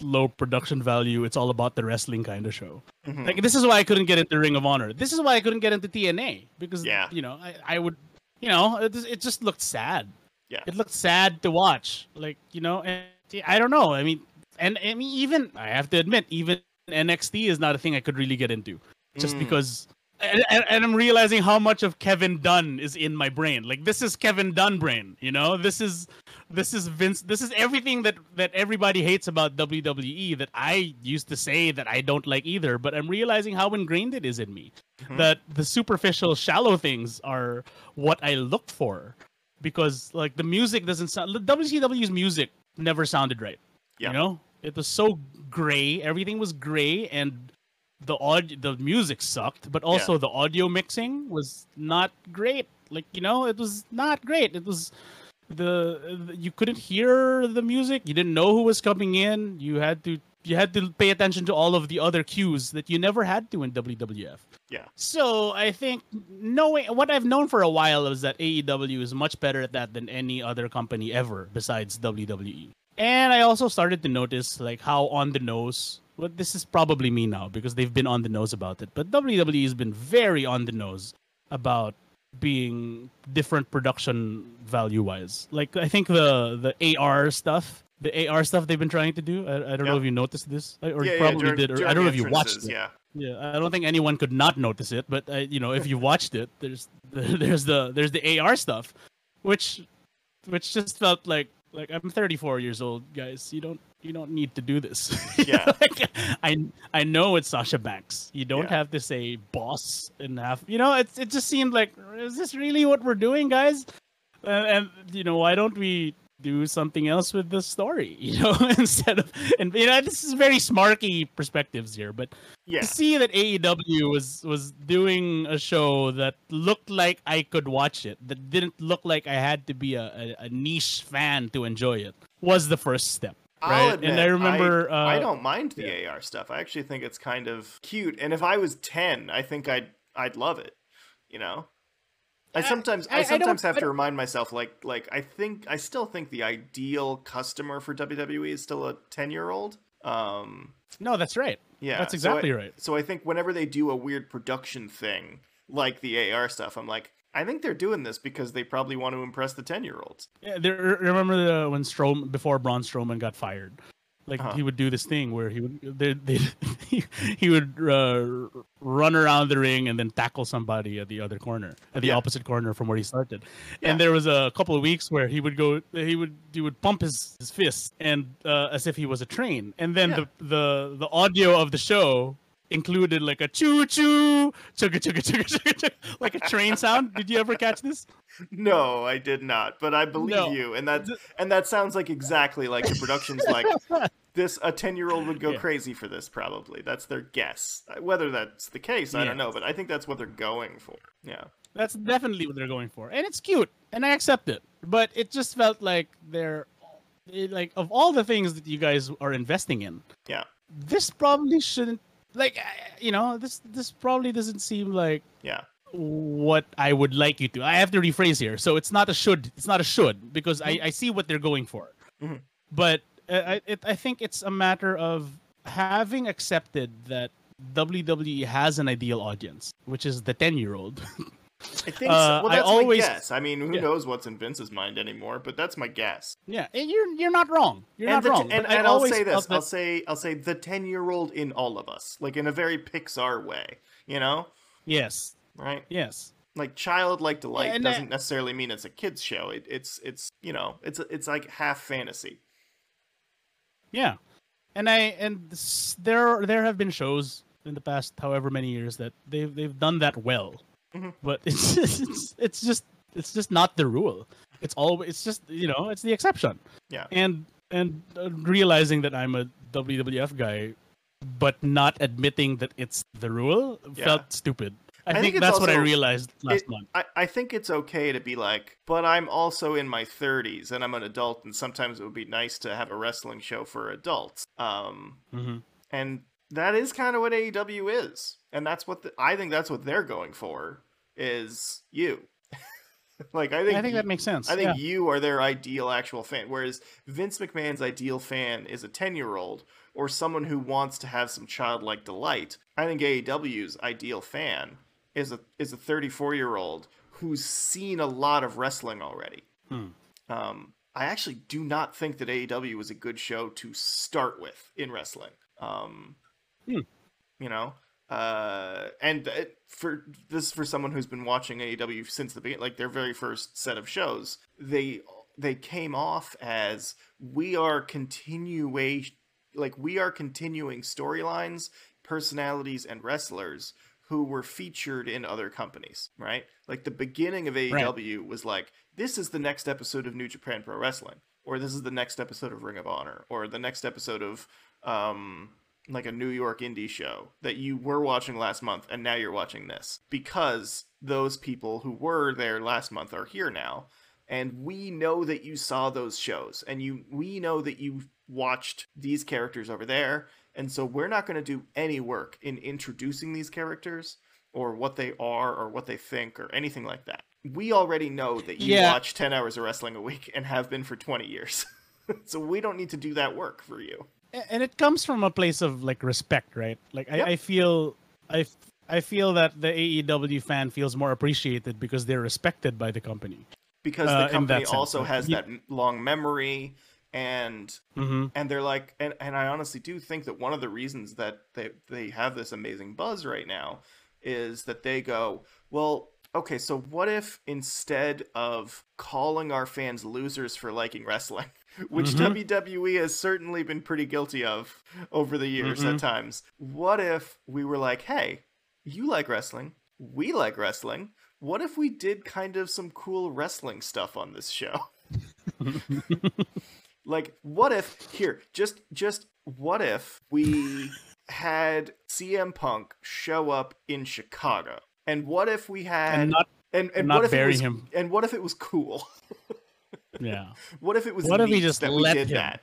low production value. It's all about the wrestling kind of show. Mhm. Like this is why I couldn't get into Ring of Honor. This is why I couldn't get into TNA because Yeah. you know I, I would you know it, just- it just looked sad. Yeah. It looked sad to watch. Like you know, and I don't know. I mean, and I mean even I have to admit even NXT is not a thing I could really get into just Mm. because. And, and, I'm realizing how much of Kevin Dunn is in my brain. Like this is Kevin Dunn brain, you know. This is this is Vince. This is everything that that everybody hates about WWE that I used to say that I don't like either. But I'm realizing how ingrained it is in me. Mhm. That the superficial, shallow things are what I look for, because like the music doesn't sound. WCW's music never sounded right. Yeah. You know, it was so gray. Everything was gray, and the audio, the music sucked. But also the audio mixing was not great. Like you know, it was not great. It was the, the you couldn't hear the music. You didn't know who was coming in. You had to you had to pay attention to all of the other cues that you never had to in WWF. Yeah. So I think knowing what I've known for a while is that AEW is much better at that than any other company ever besides WWE. And I also started to notice like how on the nose. Well, this is probably me now because they've been on the nose about it. But WWE has been very on the nose about being different production value wise. Like I think the the AR stuff, the AR stuff they've been trying to do. I, I don't know if you noticed this or yeah, you yeah, probably during- did. Or I don't know if you watched it. Yeah. Yeah, I don't think anyone could not notice it, but uh, you know, if you watched it, there's (laughs) there's the there's the AR stuff, which which just felt like like I'm 34 years old, guys. You don't you don't need to do this. (laughs) Yeah. like, I I know it's Sasha Banks. You don't Yeah. have to say boss and have you know. It's it just seemed like is this really what we're doing, guys? Uh, and you know, why don't we do something else with the story? (laughs) You know, (laughs) instead of and you know, this is very smarky perspectives here, but Yeah. to see that AEW was was doing a show that looked like I could watch it, that didn't look like I had to be a, a, a niche fan to enjoy it, was the first step. Right, I'll and I remember, I, uh, don't mind the AR stuff. I actually think it's kind of cute. And if I was ten, I think I'd I'd love it. You know. I I- sometimes I- I I, sometimes have I to remind myself like like I think I still think the ideal customer for WWE is still a ten year old. Um No, that's right. yeah. That's so exactly I- right. So I think whenever they do a weird production thing like the AR stuff, I'm like, I think they're doing this because they probably want to impress the ten year olds. Yeah, remember the, when Strom before Braun Strowman got fired, like Uh-huh. he would do this thing where he would they, they, (laughs) he, he would uh, run around the ring and then tackle somebody at the other corner, at the Yeah. opposite corner from where he started. Yeah. And there was a couple of weeks where he would go, he would he would pump his, his fist and uh, as if he was a train, and then Yeah. the the the audio of the show included like a choo choo chugga chugga chugga chugga like a train sound. Did you ever catch this? No, I did not, but I believe No. you, and that and that sounds like exactly like the production's like (laughs) this. A ten year old would go Yeah. crazy for this, probably. That's their guess. Whether that's the case, I don't know, but I think that's what they're going for. Yeah, That's definitely what they're going for, and it's cute, and I accept it. But it just felt like they're it, like of all the things that you guys are investing in, yeah, this probably shouldn't. Like you know, this this probably doesn't seem like yeah, what I would like you to. I have to rephrase here, so it's not a should. It's not a should because I I see what they're going for, Mhm. but uh, I it, I think it's a matter of having accepted that WWE has an ideal audience, which is the ten year old. (laughs) I think. Uh, so. Well, I that's always- my guess. I mean, who Yeah. knows what's in Vince's mind anymore? But that's my guess. Yeah, and you're you're not wrong. You're and not the wrong. and, I and I'll say this. that- I'll say I'll say the ten year old in all of us, like in a very Pixar way. You know, yes, right? yes, like childlike delight and, uh, doesn't necessarily mean it's a kids show. It, it's it's you know it's it's like half fantasy. yeah, and I and there there have been shows in the past however many years that they've they've done that well, Mhm. but (laughs) it's just, it's it's just it's just not the rule. It's always it's just you know it's the exception. Yeah. and and uh, realizing that I'm a WWF guy, but not admitting that it's the rule Yeah. felt stupid. I, I think, think that's what I realized last It- month. I, I think it's okay to be like, but I'm also in my 30s and I'm an adult, and sometimes it would be nice to have a wrestling show for adults. Um, hmm and that is kind of what AEW is, and that's what the, I think that's what they're going for is you. (laughs) like I think I think that makes sense. I think yeah. you are their ideal actual fan, whereas Vince McMahon's ideal fan is a 10 year old or someone who wants to have some childlike delight. I think AEW's ideal fan is a is a 34 year old who's seen a lot of wrestling already. Hmm. Um, I actually do not think that AEW was a good show to start with in wrestling. Um, Hmm. You know, uh, and it, for this for someone who's been watching AEW since the beginning, like their very first set of shows, they they came off as we are continuation, like we are continuing storylines, personalities, and wrestlers who were featured in other companies, right? Like the beginning of AEW was like, this is the next episode of New Japan Pro Wrestling, or this is the next episode of Ring of Honor, or the next episode of um like a New York indie show that you were watching last month and now you're watching this because those people who were there last month are here now. And we know that you saw those shows and you we know that you watched these characters over there. And so we're not going to do any work in introducing these characters or what they are or what they think or anything like that. We already know that you Yeah. watch 10 hours of wrestling a week and have been for 20 years. (laughs) So we don't need to do that work for you and it comes from a place of like respect, right? Like Yep. I, I feel I, I feel that the AEW fan feels more appreciated because they're respected by the company. because Uh, the company sense, also like, has you- that long memory and Mm-hmm. and they're like and, and i honestly do think that one of the reasons that they they have this amazing buzz right now is that they go well okay so what if instead of calling our fans losers for liking wrestling which Mhm. wwe has certainly been pretty guilty of over the years at Mhm. times what if we were like hey you like wrestling we like wrestling what if we did kind of some cool wrestling stuff on this show (laughs) (laughs) like what if here just just what if we had CM Punk show up in Chicago and what if we had And not and, and not what if bury was him. and what if it was cool (laughs) yeah. (laughs) what if it was What if we just that we did him? that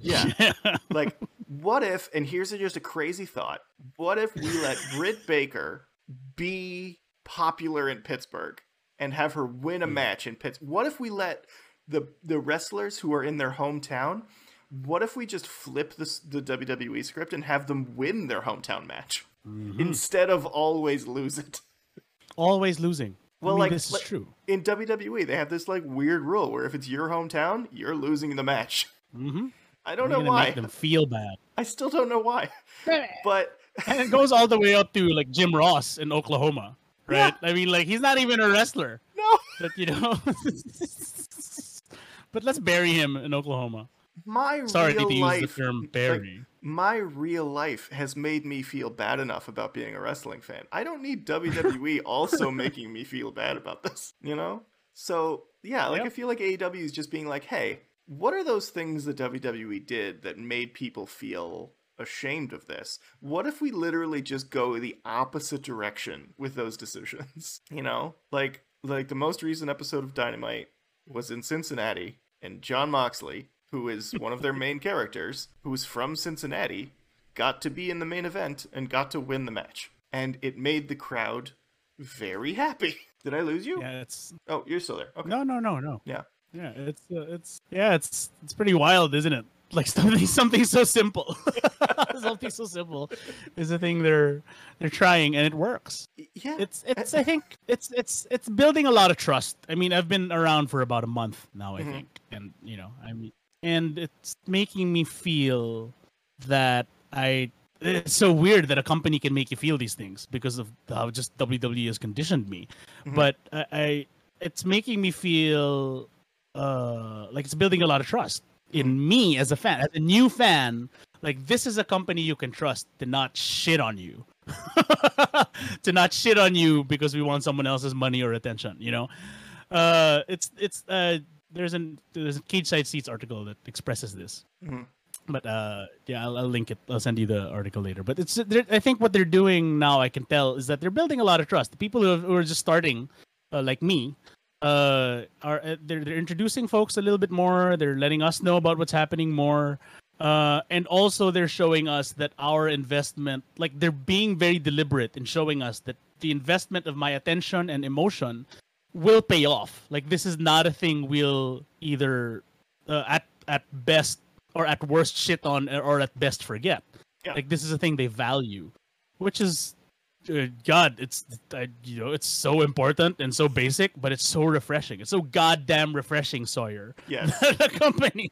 Yeah. yeah (laughs) like what if and here's just a crazy thought what if we let Britt Baker be popular in Pittsburgh and have her win a Hmm. match in Pittsburgh what if we let the the wrestlers who are in their hometown what if we just flip this, the WWE script and have them win their hometown match Mhm. instead of always lose it Always losing. Well, I mean, like- this like- is true. in WWE they have this like weird rule where if it's your hometown you're losing the match Mm-hmm. I don't We're know gonna why make them feel bad. (laughs) I still don't know why (laughs) but and it goes all the way up to like Jim Ross in Oklahoma, right? I mean, like he's not even a wrestler, no but you know. (laughs) but let's bury him in Oklahoma. my Sorry real to use life the term like, bury. My real life has made me feel bad enough about being a wrestling fan. I don't need WWE (laughs) also making me feel bad about this, you know? So, yeah, like Yep. I feel like AEW is just being like, hey, what are those things that WWE did that made people feel ashamed of this? What if we literally just go the opposite direction with those decisions? (laughs) You know? Like like the most recent episode of Dynamite was in Cincinnati and Jon Moxley, who is one of their main characters, who is from Cincinnati, got to be in the main event and got to win the match. And it made the crowd very happy. (laughs) Did I lose you? Yeah, it's Oh, you're still there. Okay. no, no, no, no. Yeah. Yeah, it's uh, it's yeah, it's it's pretty wild, isn't it? Like (laughs) something something so simple, (laughs) something so simple is a thing they're they're trying and it works. Yeah. It's it's I think it's it's it's building a lot of trust. I mean, I've been around for about a month now, I Mhm. think, and you know, I mean, and it's making me feel that I. It's so weird that a company can make you feel these things because of how just WWE has conditioned me. Mhm. But I, I, it's making me feel uh like it's building a lot of trust in me as a fan, as a new fan. Like this is a company you can trust to not shit on you, (laughs) to not shit on you because we want someone else's money or attention. You know, uh, it's it's uh, there's an there's a Cageside Seats article that expresses this. Mhm. But uh, yeah, I'll, I'll link it. I'll send you the article later. But it's I think what they're doing now, I can tell, is that they're building a lot of trust. The people who, have, who are just starting, uh, like me, uh, are uh, they're they're introducing folks a little bit more. They're letting us know about what's happening more. Uh, and also they're showing us that our investment, like they're being very deliberate in showing us that the investment of my attention and emotion will pay off. Like this is not a thing we'll either uh, at at best or at worst shit on or at best forget. Yeah. Like this is a thing they value, which is uh, God, it's I, you know it's so important and so basic, but it's so refreshing. It's so goddamn refreshing, Sawyer. Yes. (laughs) that a company,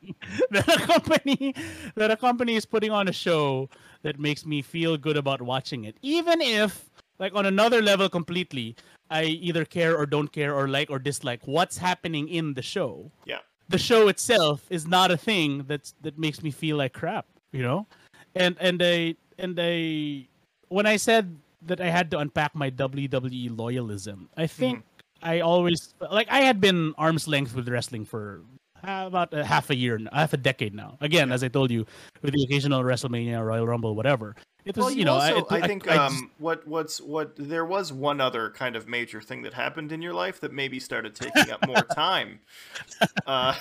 that a company, that a company is putting on a show that makes me feel good about watching it, even if, like, on another level completely, I either care or don't care or like or dislike what's happening in the show. Yeah. The show itself is not a thing that's that makes me feel like crap, you know, and and I and I when I said that I had to unpack my WWE loyalism, I mm-hmm. think I always like I had been arm's length with wrestling for about a half a year, half a decade now. Again, as I told you, with the occasional WrestleMania, Royal Rumble, whatever. It was, Well, you, you know, also, I, it- think I um, just- what what's what there was one other kind of major thing that happened in your life that maybe started taking up more time. (laughs) Uh,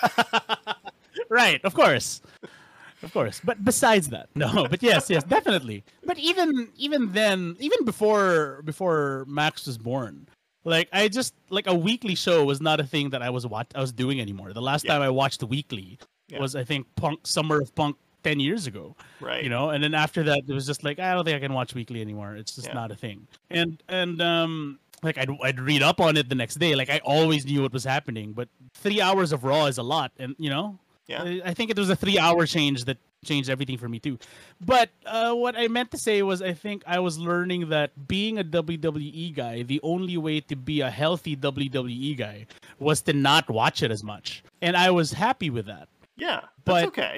(laughs) right, of course. Of course. But besides that, no. (laughs) But yes, yes, definitely. But even even then, even before before Max was born, like I just like a weekly show was not a thing that I was watch I was doing anymore. The last Yeah. time I watched the weekly Yeah. was I think Punk Summer of Punk 10 years ago. right. you know and then after that it was just like i don't think i can watch weekly anymore it's just Yeah. not a thing and and um like I'd, I'd read up on it the next day like i always knew what was happening but three hours of raw is a lot and you know Yeah. I, think it was a three hour change that changed everything for me too but uh, what i meant to say was i think i was learning that being a wwe guy the only way to be a healthy wwe guy was to not watch it as much and i was happy with that Yeah. That's but- okay.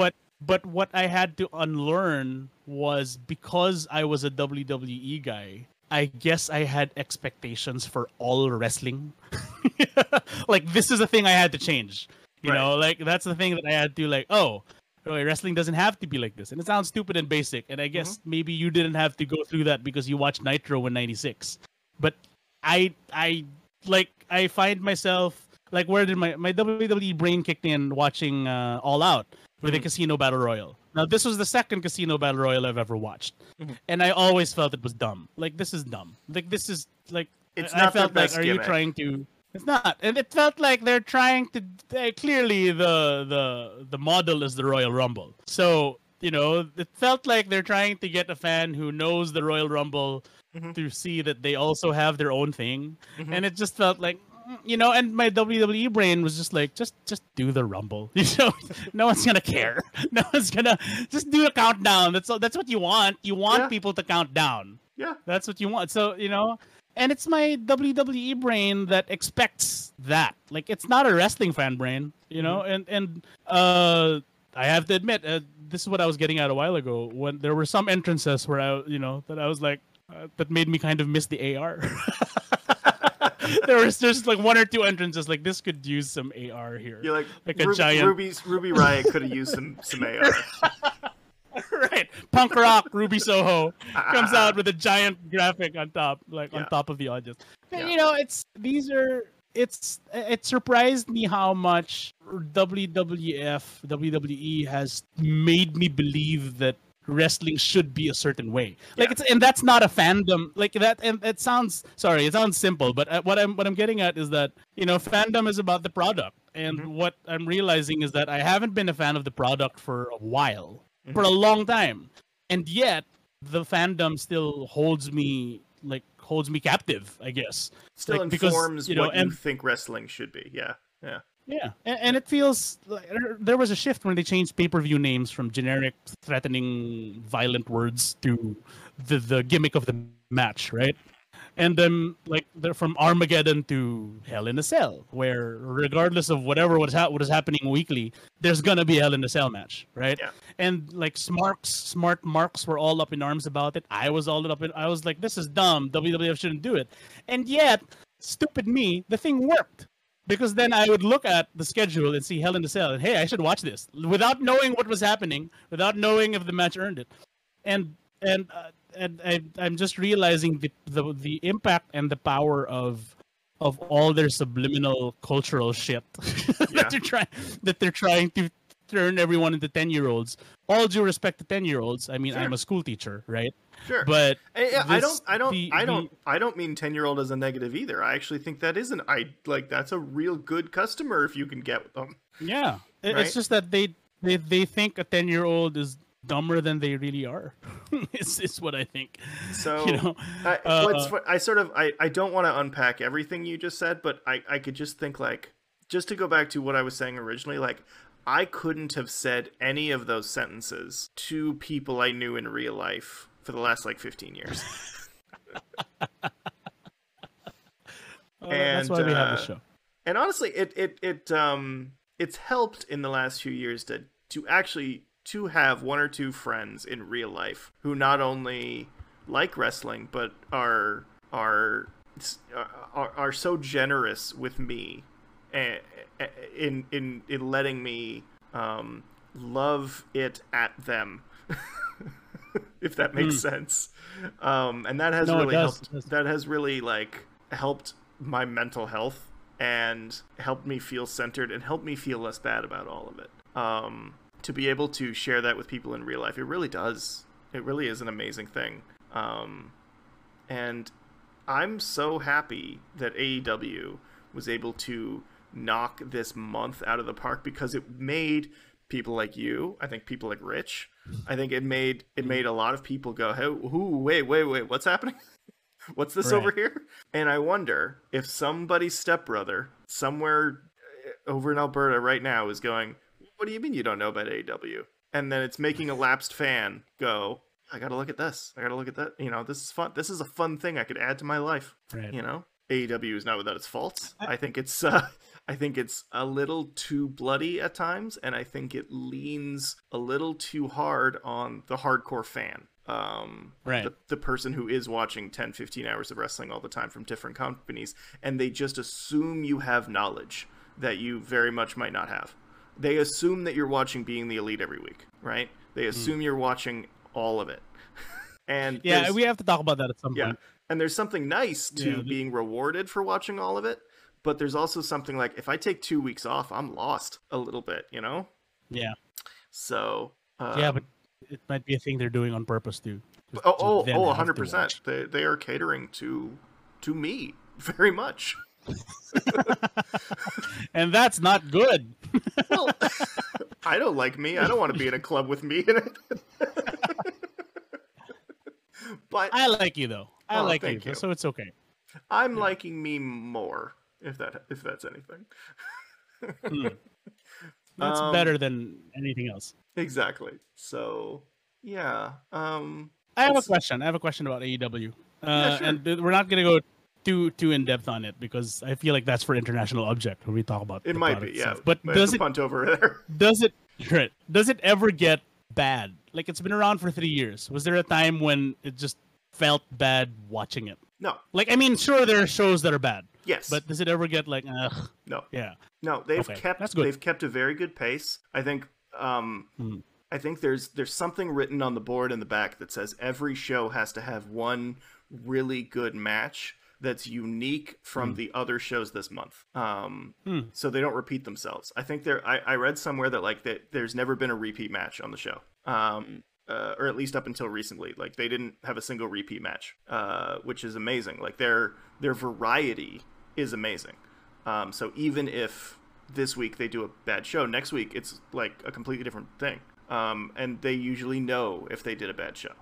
but but what I had to unlearn was because I was a WWE guy. I guess I had expectations for all wrestling. (laughs) like this is the thing I had to change. You know, like that's the thing that I had to like. Oh, wrestling doesn't have to be like this, and it sounds stupid and basic. And I guess maybe you didn't have to go through that because you watched Nitro in '96. But I, I like I find myself like where did my my WWE brain kicked in watching uh, All Out with the Casino Battle Royal. Now this was the second Casino Battle Royal I've ever watched, Mhm. and I always felt it was dumb. Like this is dumb. Like this is like It's I, not I felt like are gimmick. you trying to? It's not, and it felt like they're trying to. They, clearly, the the the model is the Royal Rumble. So you know, it felt like they're trying to get a fan who knows the Royal Rumble Mhm. to see that they also have their own thing, Mhm. and it just felt like. You know, and my WWE brain was just like, just, just do the rumble. (laughs) You know, no one's gonna care. (laughs) No one's gonna just do a countdown. That's all, that's what you want. You want Yeah. people to count down. Yeah. That's what you want. So, you know, and it's my WWE brain that expects that. Like it's not a wrestling fan brain, you know? And and uh I have to admit, uh, this is what I was getting at a while ago when there were some entrances where I, you know, that I was like uh, that made me kind of miss the AR. (laughs) (laughs) there was just like one or two entrances like this could use some AR here. You're like, Like a Ruby, giant- Ruby's Ruby Riott could have used some some AR. (laughs) right. Punk rock Ruby Soho (laughs) comes out with a giant graphic on top, like on top of the audience. But, Yeah. You know, it's these are it's it surprised me how much WWF WWE has made me believe that wrestling should be a certain way. Like Yeah. it's and that's not a fandom like that and it sounds sorry, it sounds simple, but uh, what I'm what I'm getting at is that, you know, fandom is about the product. And Mhm. what I'm realizing is that I haven't been a fan of the product for a while Mm-hmm. for a long time and yet the fandom still holds me like holds me captive i guess Still Like, because, informs you know, what you and- think wrestling should be. Yeah. Yeah. Yeah. And, and it feels like there- there was a shift when they changed pay-per-view names from generic threatening violent words to the the gimmick of the match right? And then like they're from armageddon to hell in a cell where regardless of whatever was, ha- what is happening weekly there's gonna be hell in a cell match right? Yeah. and like smarks smart marks were all up in arms about it. I was all up in i was like this is dumb. Wwf shouldn't do it. And yet stupid me the thing worked because then i would look at the schedule and see hell in the cell and hey i should watch this without knowing what was happening without knowing if the match earned it and and uh, and I, i'm just realizing the, the the impact and the power of of all their subliminal cultural shit (laughs) Yeah. that they're trying that they're trying to turn everyone into 10 year olds. All due respect to 10 year olds. I mean, Sure. I'm a school teacher, right? Sure. But I, I- this- don't I don't the- I don't I don't mean 10-year-old as a negative either. I actually think that is an I like that's a real good customer if you can get them. Yeah, Right? it's just that they they they think a ten year old is dumber than they really are. (laughs) it's, it's what I think. So you know, I, uh, what's fu- I sort of I, I don't want to unpack everything you just said, but I, I could just think like just to go back to what I was saying originally, like I couldn't have said any of those sentences to people I knew in real life for the last like 15 years. (laughs) uh, that's why we have uh, the show. and honestly it it it um it's helped in the last few years to to actually to have one or two friends in real life who not only like wrestling but are are are, are so generous with me eh, in in in letting me um love it at them (laughs) if that makes sense um and that has. No, really does, helped does. that has really like helped my mental health and helped me feel centered and helped me feel less bad about all of it um to be able to share that with people in real life it really does it really is an amazing thing um and i'm so happy that aew was able to knock this month out of the park because it made people like you i think people like rich i think it made it made a lot of people go hey who wait wait wait what's happening? (laughs) What's this Right. over here? And i wonder if somebody's stepbrother somewhere uh, over in alberta right now is going what do you mean you don't know about aew and then it's making a lapsed fan go i gotta look at this. I gotta look at that. You know this is fun. This is a fun thing i could add to my life. Right. you know? AEW is not without its faults. I think it's (laughs) uh, I think it's a little too bloody at times, and I think it leans a little too hard on the hardcore fan. Um, Right. The, the person who is watching 10, 15 hours of wrestling all the time from different companies, and they just assume you have knowledge that you very much might not have. They assume that you're watching Being the Elite every week, right? They assume you're watching all of it. (laughs) and Yeah, we have to talk about that at some yeah. point. And there's something nice to Yeah, being rewarded for watching all of it, but there's also something like if I take two weeks off, I'm lost a little bit, you know? Yeah, So. Um, yeah, but it might be a thing they're doing on purpose too. to- Oh, oh, oh, 100%. They, they are catering to to me (laughs) very much. (laughs) and that's not good. Well, (laughs) I don't like me. I don't want to be in a club with me in it. but I like you though. I Oh, like you, you. so it's okay. I'm liking me more, if that if that's anything. (laughs) That's Um, better than anything else. Exactly. So yeah. Um I have a question. I have a question about AEW, uh, Yeah, sure. and we're not gonna go too too in depth on it because I feel like that's for international object when we talk about it the might be, yeah. itself. But does it punt over there? (laughs) does it right, does it ever get bad? Like it's been around for three years. Was there a time when it just felt bad watching it? No. Like I mean, sure there are shows that are bad, Yes. but does it ever get like, ugh, no. yeah, No, they've Okay, kept they've kept a very good pace. I think um Hmm. I think there's there's something written on the board in the back that says every show has to have one really good match that's unique from the other shows this month. Um Hmm. so they don't repeat themselves. I think there I, I read somewhere that like that there's never been a repeat match on the show. Um uh, or at least up until recently, like they didn't have a single repeat match, uh, which is amazing. Like their their variety is amazing. Um, so even if this week they do a bad show, next week it's like a completely different thing. Um, and they usually know if they did a bad show.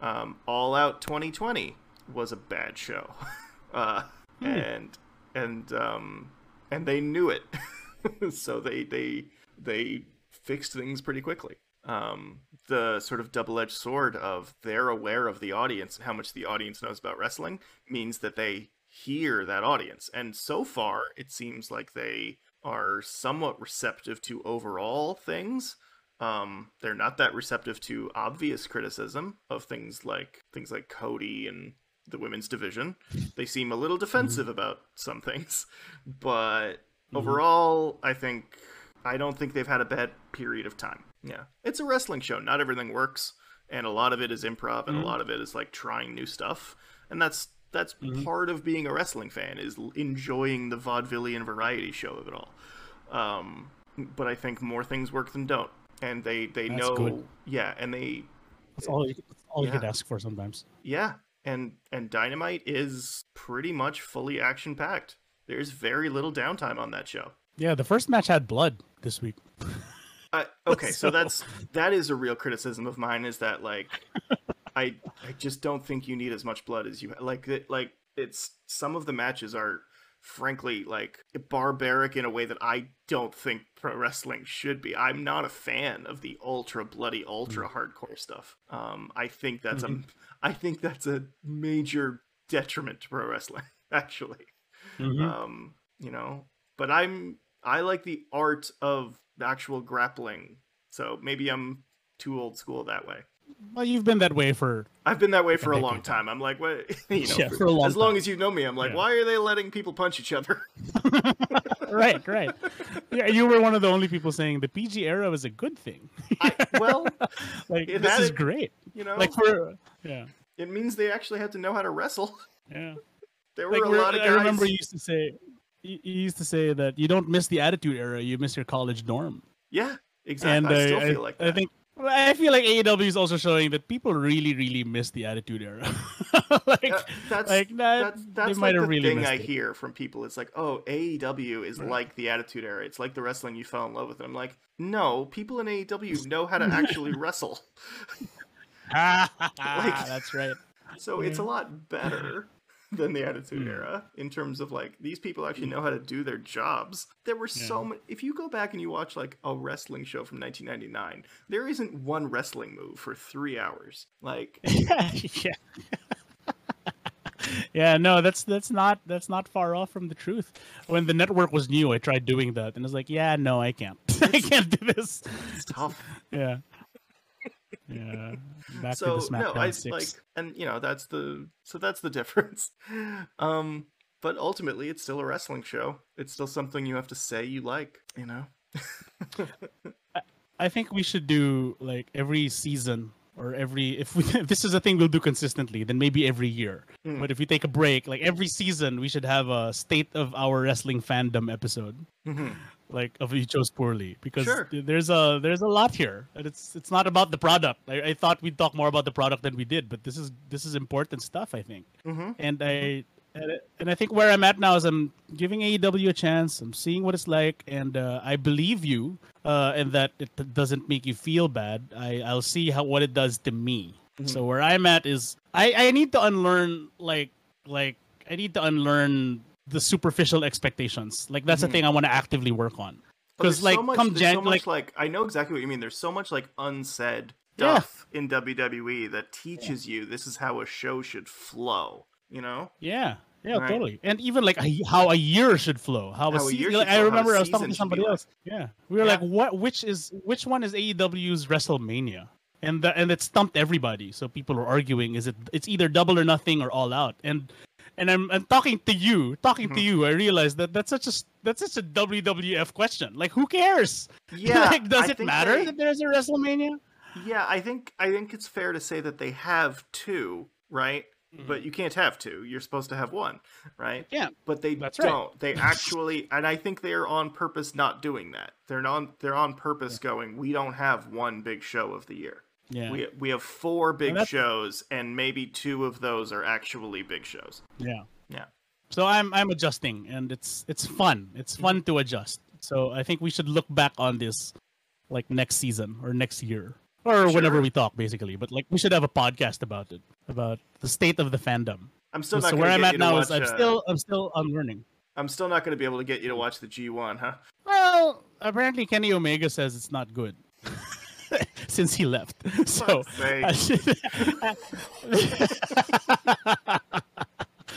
Um, All Out 2020 was a bad show, (laughs) uh, and and um, and they knew it, (laughs) so they they they fixed things pretty quickly. Um, the sort of double-edged sword of they're aware of the audience and how much the audience knows about wrestling means that they hear that audience. And so far, mm-hmm. it seems like they are somewhat receptive to overall things. Um, they're not that receptive to obvious criticism of things like things like Cody and the women's division. They seem a little mm-hmm. defensive about some (laughs) things, but mm-hmm. overall, I think I don't think they've had a bad period of time. Yeah, it's a wrestling show. Not everything works, and a lot of it is improv, and a lot of it is like trying new stuff, and that's that's part of being a wrestling fan is enjoying the vaudevillian variety show of it all. Um, but I think more things work than don't, and they they That's know. good. Yeah, and they That's all. You, that's all you could ask for sometimes. yeah, and and Dynamite is pretty much fully action packed. There's very little downtime on that show. Yeah, the first match had blood this week. Uh, okay, so (laughs) So- that's that is a real criticism of mine is that like (laughs) I I just don't think you need as much blood as you like it like it's some of the matches are frankly like barbaric in a way that I don't think pro wrestling should be. I'm not a fan of the ultra bloody ultra hardcore stuff. Um I think that's a I think that's a major detriment to pro wrestling (laughs) actually Mhm. um you know but i'm i like the art of actual grappling so maybe i'm too old school that way well, you've been that way for. i've been that way for a long time i'm like what (laughs) you know Yeah, for a long as long time. as you know me i'm like Yeah. why are they letting people punch each other (laughs) right, right. Yeah, you were one of the only people saying the PG era was a good thing. I, well (laughs) like this is great. you know Like for yeah, it means they actually had to know how to wrestle yeah. there were Like a lot of I remember you used to say. You used to say that you don't miss the attitude era, you miss your college dorm. yeah exactly and i still I, like that I think well, I feel like AEW is also showing that people really, really miss the attitude era. (laughs) like, Uh, that's like that, that's that's like the really thing I it. hear from people. It's like, oh, AEW is Right. like the Attitude Era. It's like the wrestling you fell in love with. And I'm like, no, people in AEW (laughs) know how to actually wrestle. (laughs) that's right. So it's a lot better than the Attitude Hmm. Era in terms of like these people actually know how to do their jobs. There were so many. If you go back and you watch like a wrestling show from 1999, there isn't one wrestling move for three hours. Like, (laughs) yeah. (laughs) yeah, no, that's that's not that's not far off from the truth. When the network was new, I tried doing that, and I was like, yeah, no, I can't, (laughs) I can't do this. it's tough. Yeah, yeah. (laughs) Back so to the no i six. like and you know that's the so that's the (laughs) difference um but ultimately it's still a wrestling show it's still something you have to say you like you know (laughs) I think we should do like every season or every if we if this is a thing we'll do consistently, then maybe every year. Mm. But if we take a break, like every season, we should have a state of our wrestling fandom episode. Mhm. Like of you chose poorly because Sure. there's a there's a lot here and it's it's not about the product I, I thought we'd talk more about the product than we did but this is this is important stuff i think Mhm. and i and I- think where i'm at now is i'm giving aew a chance i'm seeing what it's like and uh, i believe you uh and that it doesn't make you feel bad i i'll see how what it does to me Mhm. so where i'm at is i i need to unlearn like like i need to unlearn the superficial expectations like that's Mhm. the thing i want to actively work on because like so much, come Jan, so much, like like i know exactly what you mean there's so much like unsaid Yeah. stuff in wwe that teaches you this is how a show should flow you know yeah, yeah, Right. totally. And even like a, how a year should flow. How, How a year like, I flow, how a remember I was season talking to somebody like. else. Yeah, we were Yeah. like, what? Which is which one is AEW's WrestleMania? And the, and it stumped everybody. So people were arguing: is it it's either Double or Nothing or All Out? And and I'm, I'm talking to you, talking to Mhm. you. I realized that that's such a that's such a WWF question. Like, who cares? (laughs) yeah like, does I it matter they- that there's a WrestleMania? Yeah, I think I think it's fair to say that they have two, right? But you can't have two. You're supposed to have one, right? Yeah, But they that's don't. They actually, and I think they are on purpose not doing that. They're not. They're on purpose going. We don't have one big show of the year. Yeah, We we have four big that's- shows, and maybe two of those are actually big shows. yeah. Yeah. So I'm I'm adjusting, and it's it's fun. It's fun to adjust. So I think we should look back on this, like next season or next year or whenever we talk, basically. But like we should have a podcast about it, about the state of the fandom. I'm still So, not. where I'm at now watch, is I'm uh, still I'm still unlearning. I'm still not going to be able to get you to watch the G1, huh? Well, apparently Kenny Omega says it's not good. (laughs) (laughs) Since he left, so Fuck's sake. I should-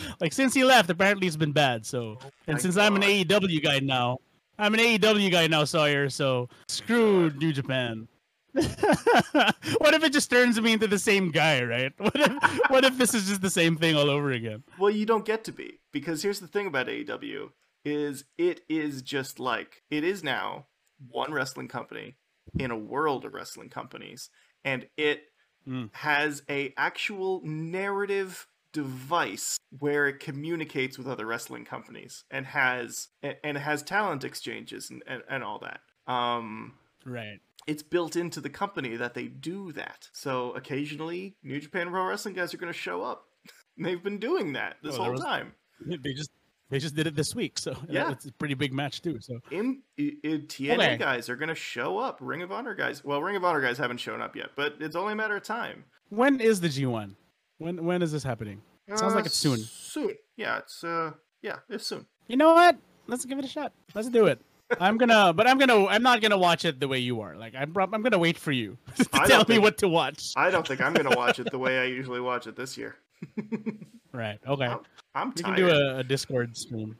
(laughs) like since he left, apparently it's been bad. So, oh and my since I'm an AEW guy now, I'm an AEW guy now, Sawyer. So screw New Japan. (laughs) what if it just turns me into the same guy, right? What if what if this is just the same thing all over again? Well, you don't get to be because here's the thing about AEW is it is just like it is now one wrestling company in a world of wrestling companies and it Mm. has a actual narrative device where it communicates with other wrestling companies and has and has talent exchanges and, and, and all that Um, Right. it's built into the company that they do that. So occasionally, New Japan Pro Wrestling guys are going to show up. (laughs) They've been doing that this Oh, whole was- time. (laughs) They just they just did it this week, so Yeah. it's a pretty big match too. So In, i i- TNA Okay. guys are going to show up. Ring of Honor guys. Well, Ring of Honor guys haven't shown up yet, but it's only a matter of time. when is the G1? When when is this happening? Sounds like Uh, it's soon. Soon. Yeah, it's uh, yeah, it's soon. You know what? Let's give it a shot. Let's do it. I'm gonna, (laughs) but I'm gonna, I'm not gonna watch it the way you are. Like I'm, I'm gonna wait for you (laughs) to tell don't me what to watch. I don't think I'm going to watch it the way I usually watch it this year. (laughs) Right. Okay. I'm, We tired. can do a, a Discord stream.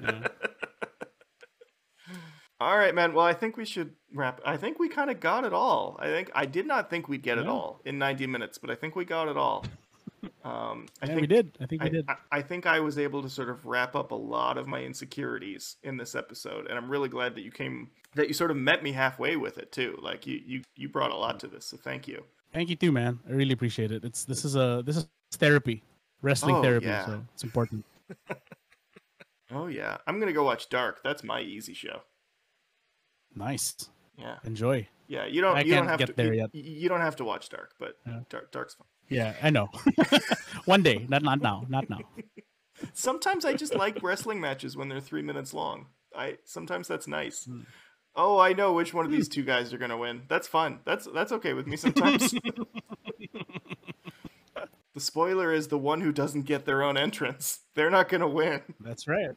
Yeah. (laughs) All right, man. Well, I think we should wrap. I think we kind of got it all. I think I did not think we'd get it all in 90 minutes, but I think we got it all. (laughs) Um, I yeah, think we did. I think we I, did. I, I think I was able to sort of wrap up a lot of my insecurities in this episode, and I'm really glad that you came, that you sort of met me halfway with it too. Like you, you, you brought a lot to this, so thank you. Thank you too, man. I really appreciate it. It's this is a this is therapy, wrestling Oh, therapy. yeah. So it's important. (laughs) Oh yeah, I'm gonna go watch Dark. That's my easy show. Nice. Yeah, Enjoy. yeah. You don't, I you don't have get to. there you, yet. you don't have to watch Dark, but Yeah. Dark, Dark's fun. Yeah, I know. (laughs) One day, not not now, not now. (laughs) Sometimes I just like wrestling matches when they're three minutes long. I sometimes that's nice. Hmm. Oh, I know which one of these two guys are gonna win. That's fun. That's that's okay with me sometimes. The spoiler is the one who doesn't get their own entrance. They're not gonna win. That's right.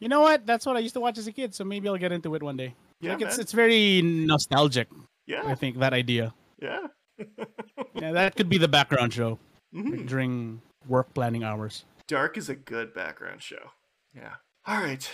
You know what? That's what I used to watch as a kid. So maybe I'll get into it one day. Yeah, like it's it's very nostalgic. Yeah. I think that idea. yeah. (laughs) Yeah, that could be the background show Mhm. like, during work planning hours. Dark is a good background show. Yeah. All right.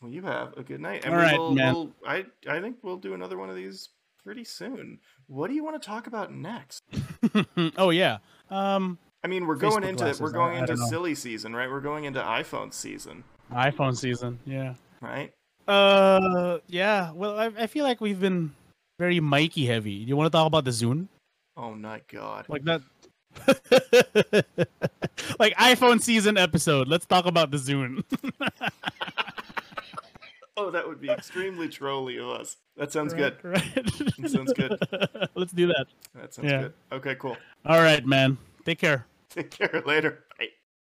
Well, you have a good night. And All we'll, man. We'll, I I think we'll do another one of these pretty soon. What do you want to talk about next? (laughs) oh yeah. Um, I mean, we're going Facebook into glasses, we're going into don't know. silly season, right? We're going into iPhone season, iPhone season. Yeah. right? Uh, yeah. Well, I, I feel like we've been very Mikey heavy. Do you want to talk about the Zune? Oh my god. Like that. (laughs) like iPhone season episode. Let's talk about the Zune. (laughs) (laughs) Oh, that would be extremely trolly of us. That sounds good. Right. That sounds good. (laughs) Let's do that. That sounds Yeah. good. Okay, cool. All right, man. Take care. Take care later. Bye.